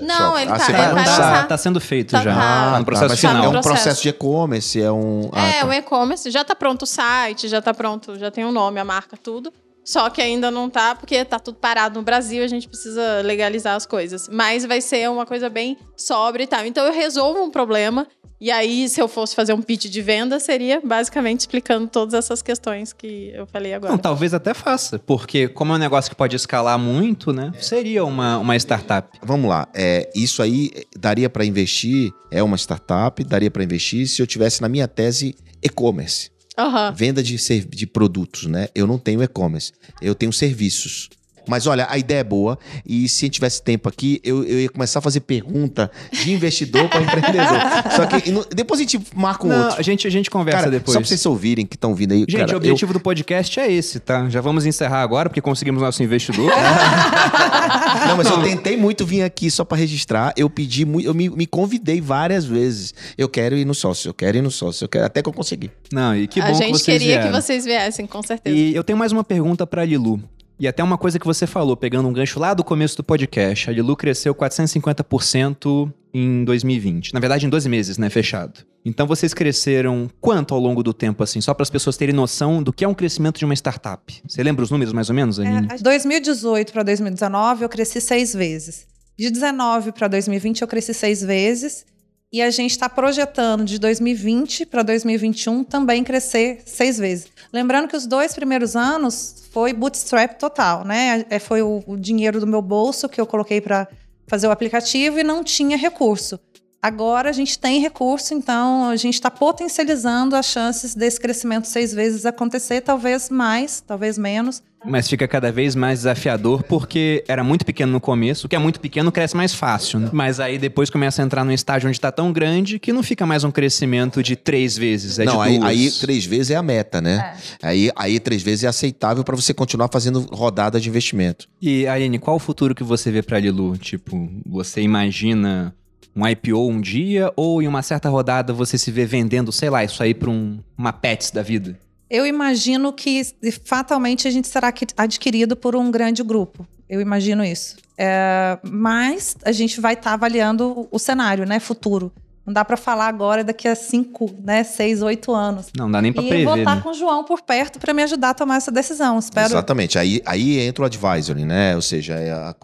Não, ele Ah, tá, ele vai lançar. Tá, tá sendo feito Tá, já. tá. Tá Ah, no processo tá final. É um processo. de e-commerce, é um. Ah, É, tá. o e-commerce já tá pronto o site, já tá pronto, já tem o nome, a marca, tudo. Só que ainda não tá, porque tá tudo parado no Brasil, a gente precisa legalizar as coisas. Mas vai ser uma coisa bem sóbria e tal. Então eu resolvo um problema. E aí, se eu fosse fazer um pitch de venda, seria basicamente explicando todas essas questões que eu falei agora. Não, talvez até faça, porque como é um negócio que pode escalar muito, né? Seria uma, uma startup. Vamos lá, é, isso aí daria para investir, é uma startup, daria para investir se eu tivesse na minha tese e-commerce, Aham. venda de, de produtos, né? Eu não tenho e-commerce, eu tenho serviços. Mas olha, a ideia é boa. E se a gente tivesse tempo aqui, eu, eu ia começar a fazer pergunta de investidor para (laughs) empreendedor. Só que e no- depois a gente marca um Não, outro. a gente, a gente conversa Cara, depois. só pra vocês ouvirem que estão vindo aí. Gente, cara, o objetivo do podcast é esse, tá? Já vamos encerrar agora, porque conseguimos nosso investidor. eu- (laughs) Não, mas eu tentei muito vir aqui só pra registrar. Eu pedi muito, eu me, me convidei várias vezes. Eu quero ir no sócio, eu quero ir no sócio, eu quero até que eu consegui. Não, e que bom a gente que vocês queria vieram. que vocês viessem, com certeza. E eu tenho mais uma pergunta pra Lilu. E até uma coisa que você falou, pegando um gancho lá do começo do podcast. A Lilu cresceu 450% em 2020. Na verdade, em 12 meses, né? Fechado. Então vocês cresceram quanto ao longo do tempo, assim? Só para as pessoas terem noção do que é um crescimento de uma startup. Você lembra os números mais ou menos, Aninha? É, de 2018 para 2019, eu cresci seis vezes. De 19 para 2020, eu cresci seis vezes. E a gente está projetando de 2020 para 2021 também crescer seis vezes. Lembrando que os dois primeiros anos foi bootstrap total, né? É, Foi o, o dinheiro do meu bolso que eu coloquei para fazer o aplicativo e não tinha recurso. Agora a gente tem recurso, então a gente está potencializando as chances desse crescimento seis vezes acontecer, talvez mais, talvez menos. Mas fica cada vez mais desafiador porque era muito pequeno no começo. O que é muito pequeno cresce mais fácil, né? Mas aí depois começa a entrar num estágio onde tá tão grande que não fica mais um crescimento de três vezes. É não, de aí, duas. aí três vezes é a meta, né? Aí, aí três vezes é aceitável pra você continuar fazendo rodada de investimento. E, Aline, qual o futuro que você vê pra Lilu? Tipo, você imagina um IPO um dia ou em uma certa rodada você se vê vendendo, sei lá, isso aí pra um, uma Pets da vida? Eu imagino que fatalmente a gente será que- adquirido por um grande grupo. Eu imagino isso. É, mas a gente vai estar avaliando o- cenário, né, futuro. Não dá para falar agora daqui a cinco, né, seis, oito anos. Não dá nem pra e prever, vou estar né? com o João por perto para me ajudar a tomar essa decisão. Espero. Exatamente. Aí, aí entra o advisory, né? Ou seja, é a-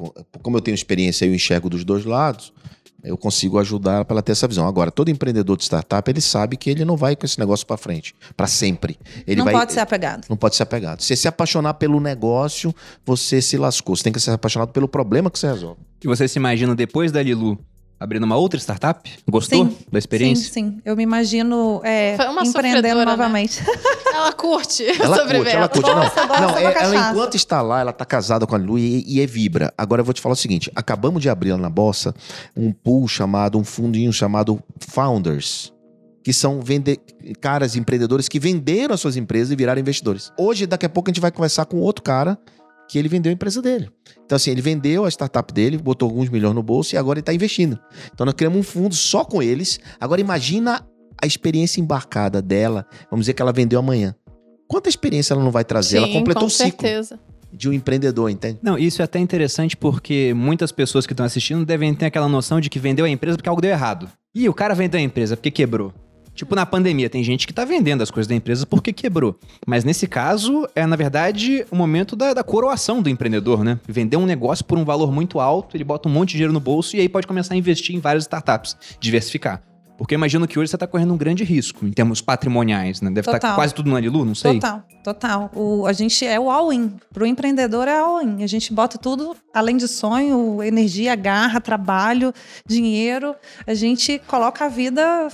como eu tenho experiência e eu enxergo dos dois lados, eu consigo ajudar para ela ter essa visão. Agora, todo empreendedor de startup, ele sabe que ele não vai com esse negócio para frente, para sempre. Ele não vai, pode ser apegado. Não pode ser apegado. Se você se apaixonar pelo negócio, você se lascou. Você tem que ser apaixonado pelo problema que você resolve. E você se imagina depois da Lilu abrindo uma outra startup? Gostou Sim, da experiência? Sim, sim. Eu me imagino é, Foi uma empreendendo né? novamente. (laughs) Ela curte Ela (laughs) curte, sobreviver. ela curte. Gosta, Não, não é- ela enquanto está lá, ela está casada com a Lu e, e é vibra. Agora eu vou te falar o seguinte: acabamos de abrir lá na Bossa um pool chamado, um fundinho chamado Founders. Que são vende caras empreendedores que venderam as suas empresas e viraram investidores. Hoje, daqui a pouco, a gente vai conversar com outro cara que ele vendeu a empresa dele. Então, assim, ele vendeu a startup dele, botou alguns milhões no bolso e agora ele está investindo. Então, nós criamos um fundo só com eles. Agora, imagina a experiência embarcada dela. Vamos dizer que ela vendeu amanhã. Quanta experiência ela não vai trazer? ela Sim, completou com o ciclo certeza. de um empreendedor, entende? Não, isso é até interessante porque muitas pessoas que estão assistindo devem ter aquela noção de que vendeu a empresa porque algo deu errado. E o cara vendeu a empresa porque quebrou. Tipo, na pandemia, tem gente que tá vendendo as coisas da empresa porque quebrou. Mas nesse caso, é, na verdade, o momento da, da coroação do empreendedor, né? Vender um negócio por um valor muito alto, ele bota um monte de dinheiro no bolso e aí pode começar a investir em várias startups, diversificar. Porque eu imagino que hoje você tá correndo um grande risco em termos patrimoniais, né? Deve estar Total. quase tudo no Alilu, não sei. Total, total. O, a gente é o all-in. Para o empreendedor é all-in. A gente bota tudo, além de sonho, energia, garra, trabalho, dinheiro. A gente coloca a vida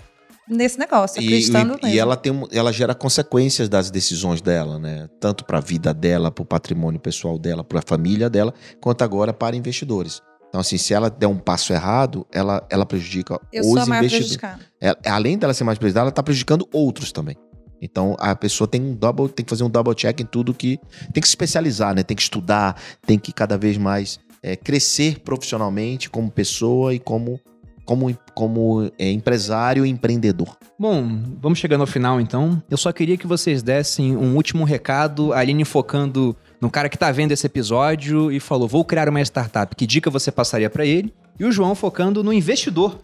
nesse negócio, E, acreditando e- e mesmo. ela tem ela gera consequências das decisões dela, né? Tanto para a vida dela, para o patrimônio pessoal dela, para a família dela, quanto agora para investidores. Então, assim, se ela der um passo errado, ela, ela prejudica Eu os sou a investidores. Ela- além dela ser mais prejudicada, ela está prejudicando outros também. Então, a pessoa tem um double, tem que fazer um double check em tudo que tem que se especializar, né? Tem que estudar, tem que cada vez mais é, crescer profissionalmente como pessoa e como como, como é, empresário e empreendedor. Bom, vamos chegando ao final então. Eu só queria que vocês dessem um último recado, a Aline focando no cara que tá vendo esse episódio e falou: vou criar uma startup. Que dica você passaria pra ele? E o João focando no investidor,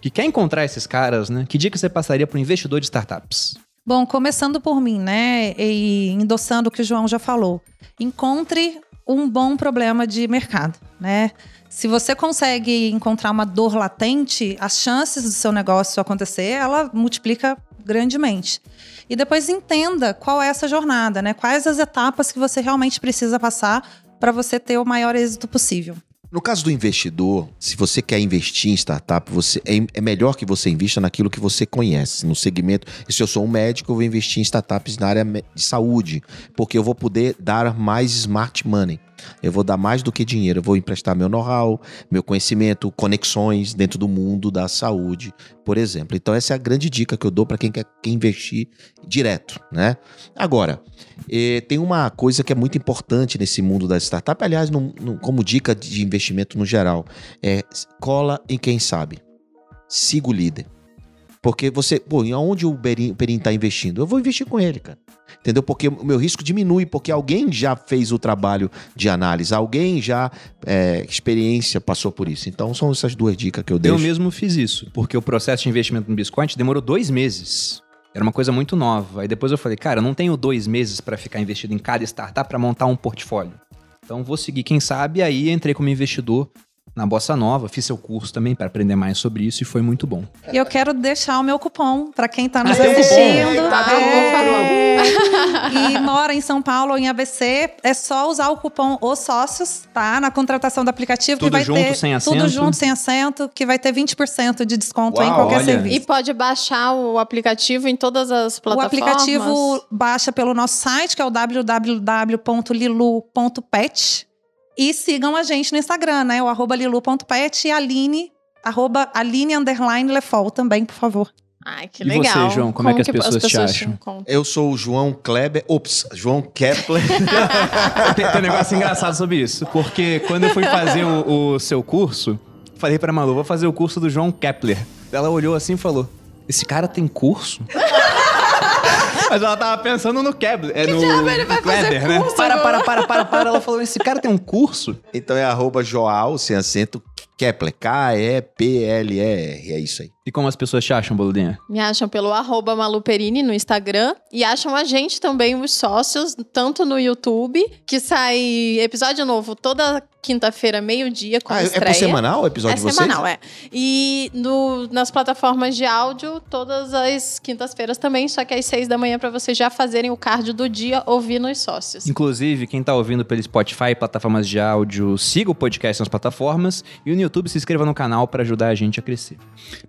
que quer encontrar esses caras, né? Que dica você passaria pro investidor de startups? Bom, começando por mim, né? E endossando o que o João já falou. Encontre um bom problema de mercado, né? Se você consegue encontrar uma dor latente, as chances do seu negócio acontecer, ela multiplica grandemente. E depois entenda qual é essa jornada, né? Quais as etapas que você realmente precisa passar para você ter o maior êxito possível. No caso do investidor, se você quer investir em startup, você, é, é melhor que você invista naquilo que você conhece, no segmento. E se eu sou um médico, eu vou investir em startups na área de saúde, porque eu vou poder dar mais smart money. Eu vou dar mais do que dinheiro, eu vou emprestar meu know-how, meu conhecimento, conexões dentro do mundo da saúde, por exemplo. Então essa é a grande dica que eu dou para quem quer investir direto, né? Agora, eh, tem uma coisa que é muito importante nesse mundo da startup, aliás, num- num- como dica de investimento no geral, é cola em quem sabe. Siga o líder. Porque você, pô, em onde o Perim, o Perim tá investindo? Eu vou investir com ele, cara. Entendeu? Porque o meu risco diminui, porque alguém já fez o trabalho de análise, alguém já, é, experiência, passou por isso. Então são essas duas dicas que eu Eu deixo. mesmo fiz isso, porque o processo de investimento no Biscoint demorou dois meses. Era uma coisa muito nova. Aí depois eu falei, cara, eu não tenho dois meses para ficar investido em cada startup para montar um portfólio. Então vou seguir quem sabe. Aí entrei como investidor na Bossa Nova, fiz seu curso também para aprender mais sobre isso e foi muito bom. E eu quero deixar o meu cupom para quem tá nos Ah, um cupom? assistindo. Tá, É, e mora em São Paulo ou em ABC, é só usar o cupom Os Sócios, tá? Na contratação do aplicativo Tudo que vai junto, ter sem tudo junto sem acento, que vai ter 20% de desconto em Uau, qualquer olha. serviço. E pode baixar o aplicativo em todas as O plataformas. aplicativo baixa pelo nosso site, que é o www.lilu.pet. E sigam a gente no Instagram, né? O arroba lilu.pet e Aline, arroba Aline underline Lefol também, por favor. Ai, que E você, legal. João, como é que as pessoas te acham? encontram? Eu sou o João Kleber. Ops, João Kepler. (laughs) tem, tem um negócio engraçado sobre isso, porque quando eu fui fazer o, o seu curso, falei pra Malu, vou fazer o curso do João Kepler. Ela olhou assim e falou: Esse cara tem curso? Mas ela tava pensando no Kepler. É no diabo ele vai fazer Kleber, né? curso Para, para, para, para, para. Ela falou: Esse cara tem um curso? então é arroba Joal, sem acento, Kepler. K-E-P-L-E-R. É isso aí. E como as pessoas te acham, Boludinha? Me acham pelo arroba Maluperini no Instagram. E acham a gente também, os sócios, tanto no YouTube, que sai episódio novo toda quinta-feira, meio-dia, com Ah, é- é estreia. por semanal o episódio É de vocês? semanal, é. E no- nas plataformas de áudio, todas as quintas-feiras também, só que às seis da manhã, pra vocês já fazerem o cardio do dia ouvindo os sócios. Inclusive, quem tá ouvindo pelo Spotify, plataformas de áudio, siga o podcast nas plataformas e no YouTube se inscreva no canal para ajudar a gente a crescer.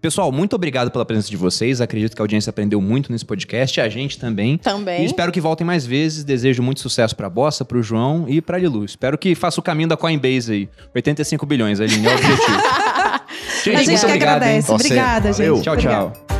Pessoal, muito obrigado pela presença de vocês. Acredito que a audiência aprendeu muito nesse podcast, a gente também. E Também. espero que voltem mais vezes. Desejo muito sucesso pra Bossa, pro João e pra Lilu. Espero que faça o caminho da Coinbase aí. 85 bilhões, Aline, é o objetivo. (laughs) a gente muito que obrigado, agradece. Obrigada, Valeu. gente. Tchau, tchau.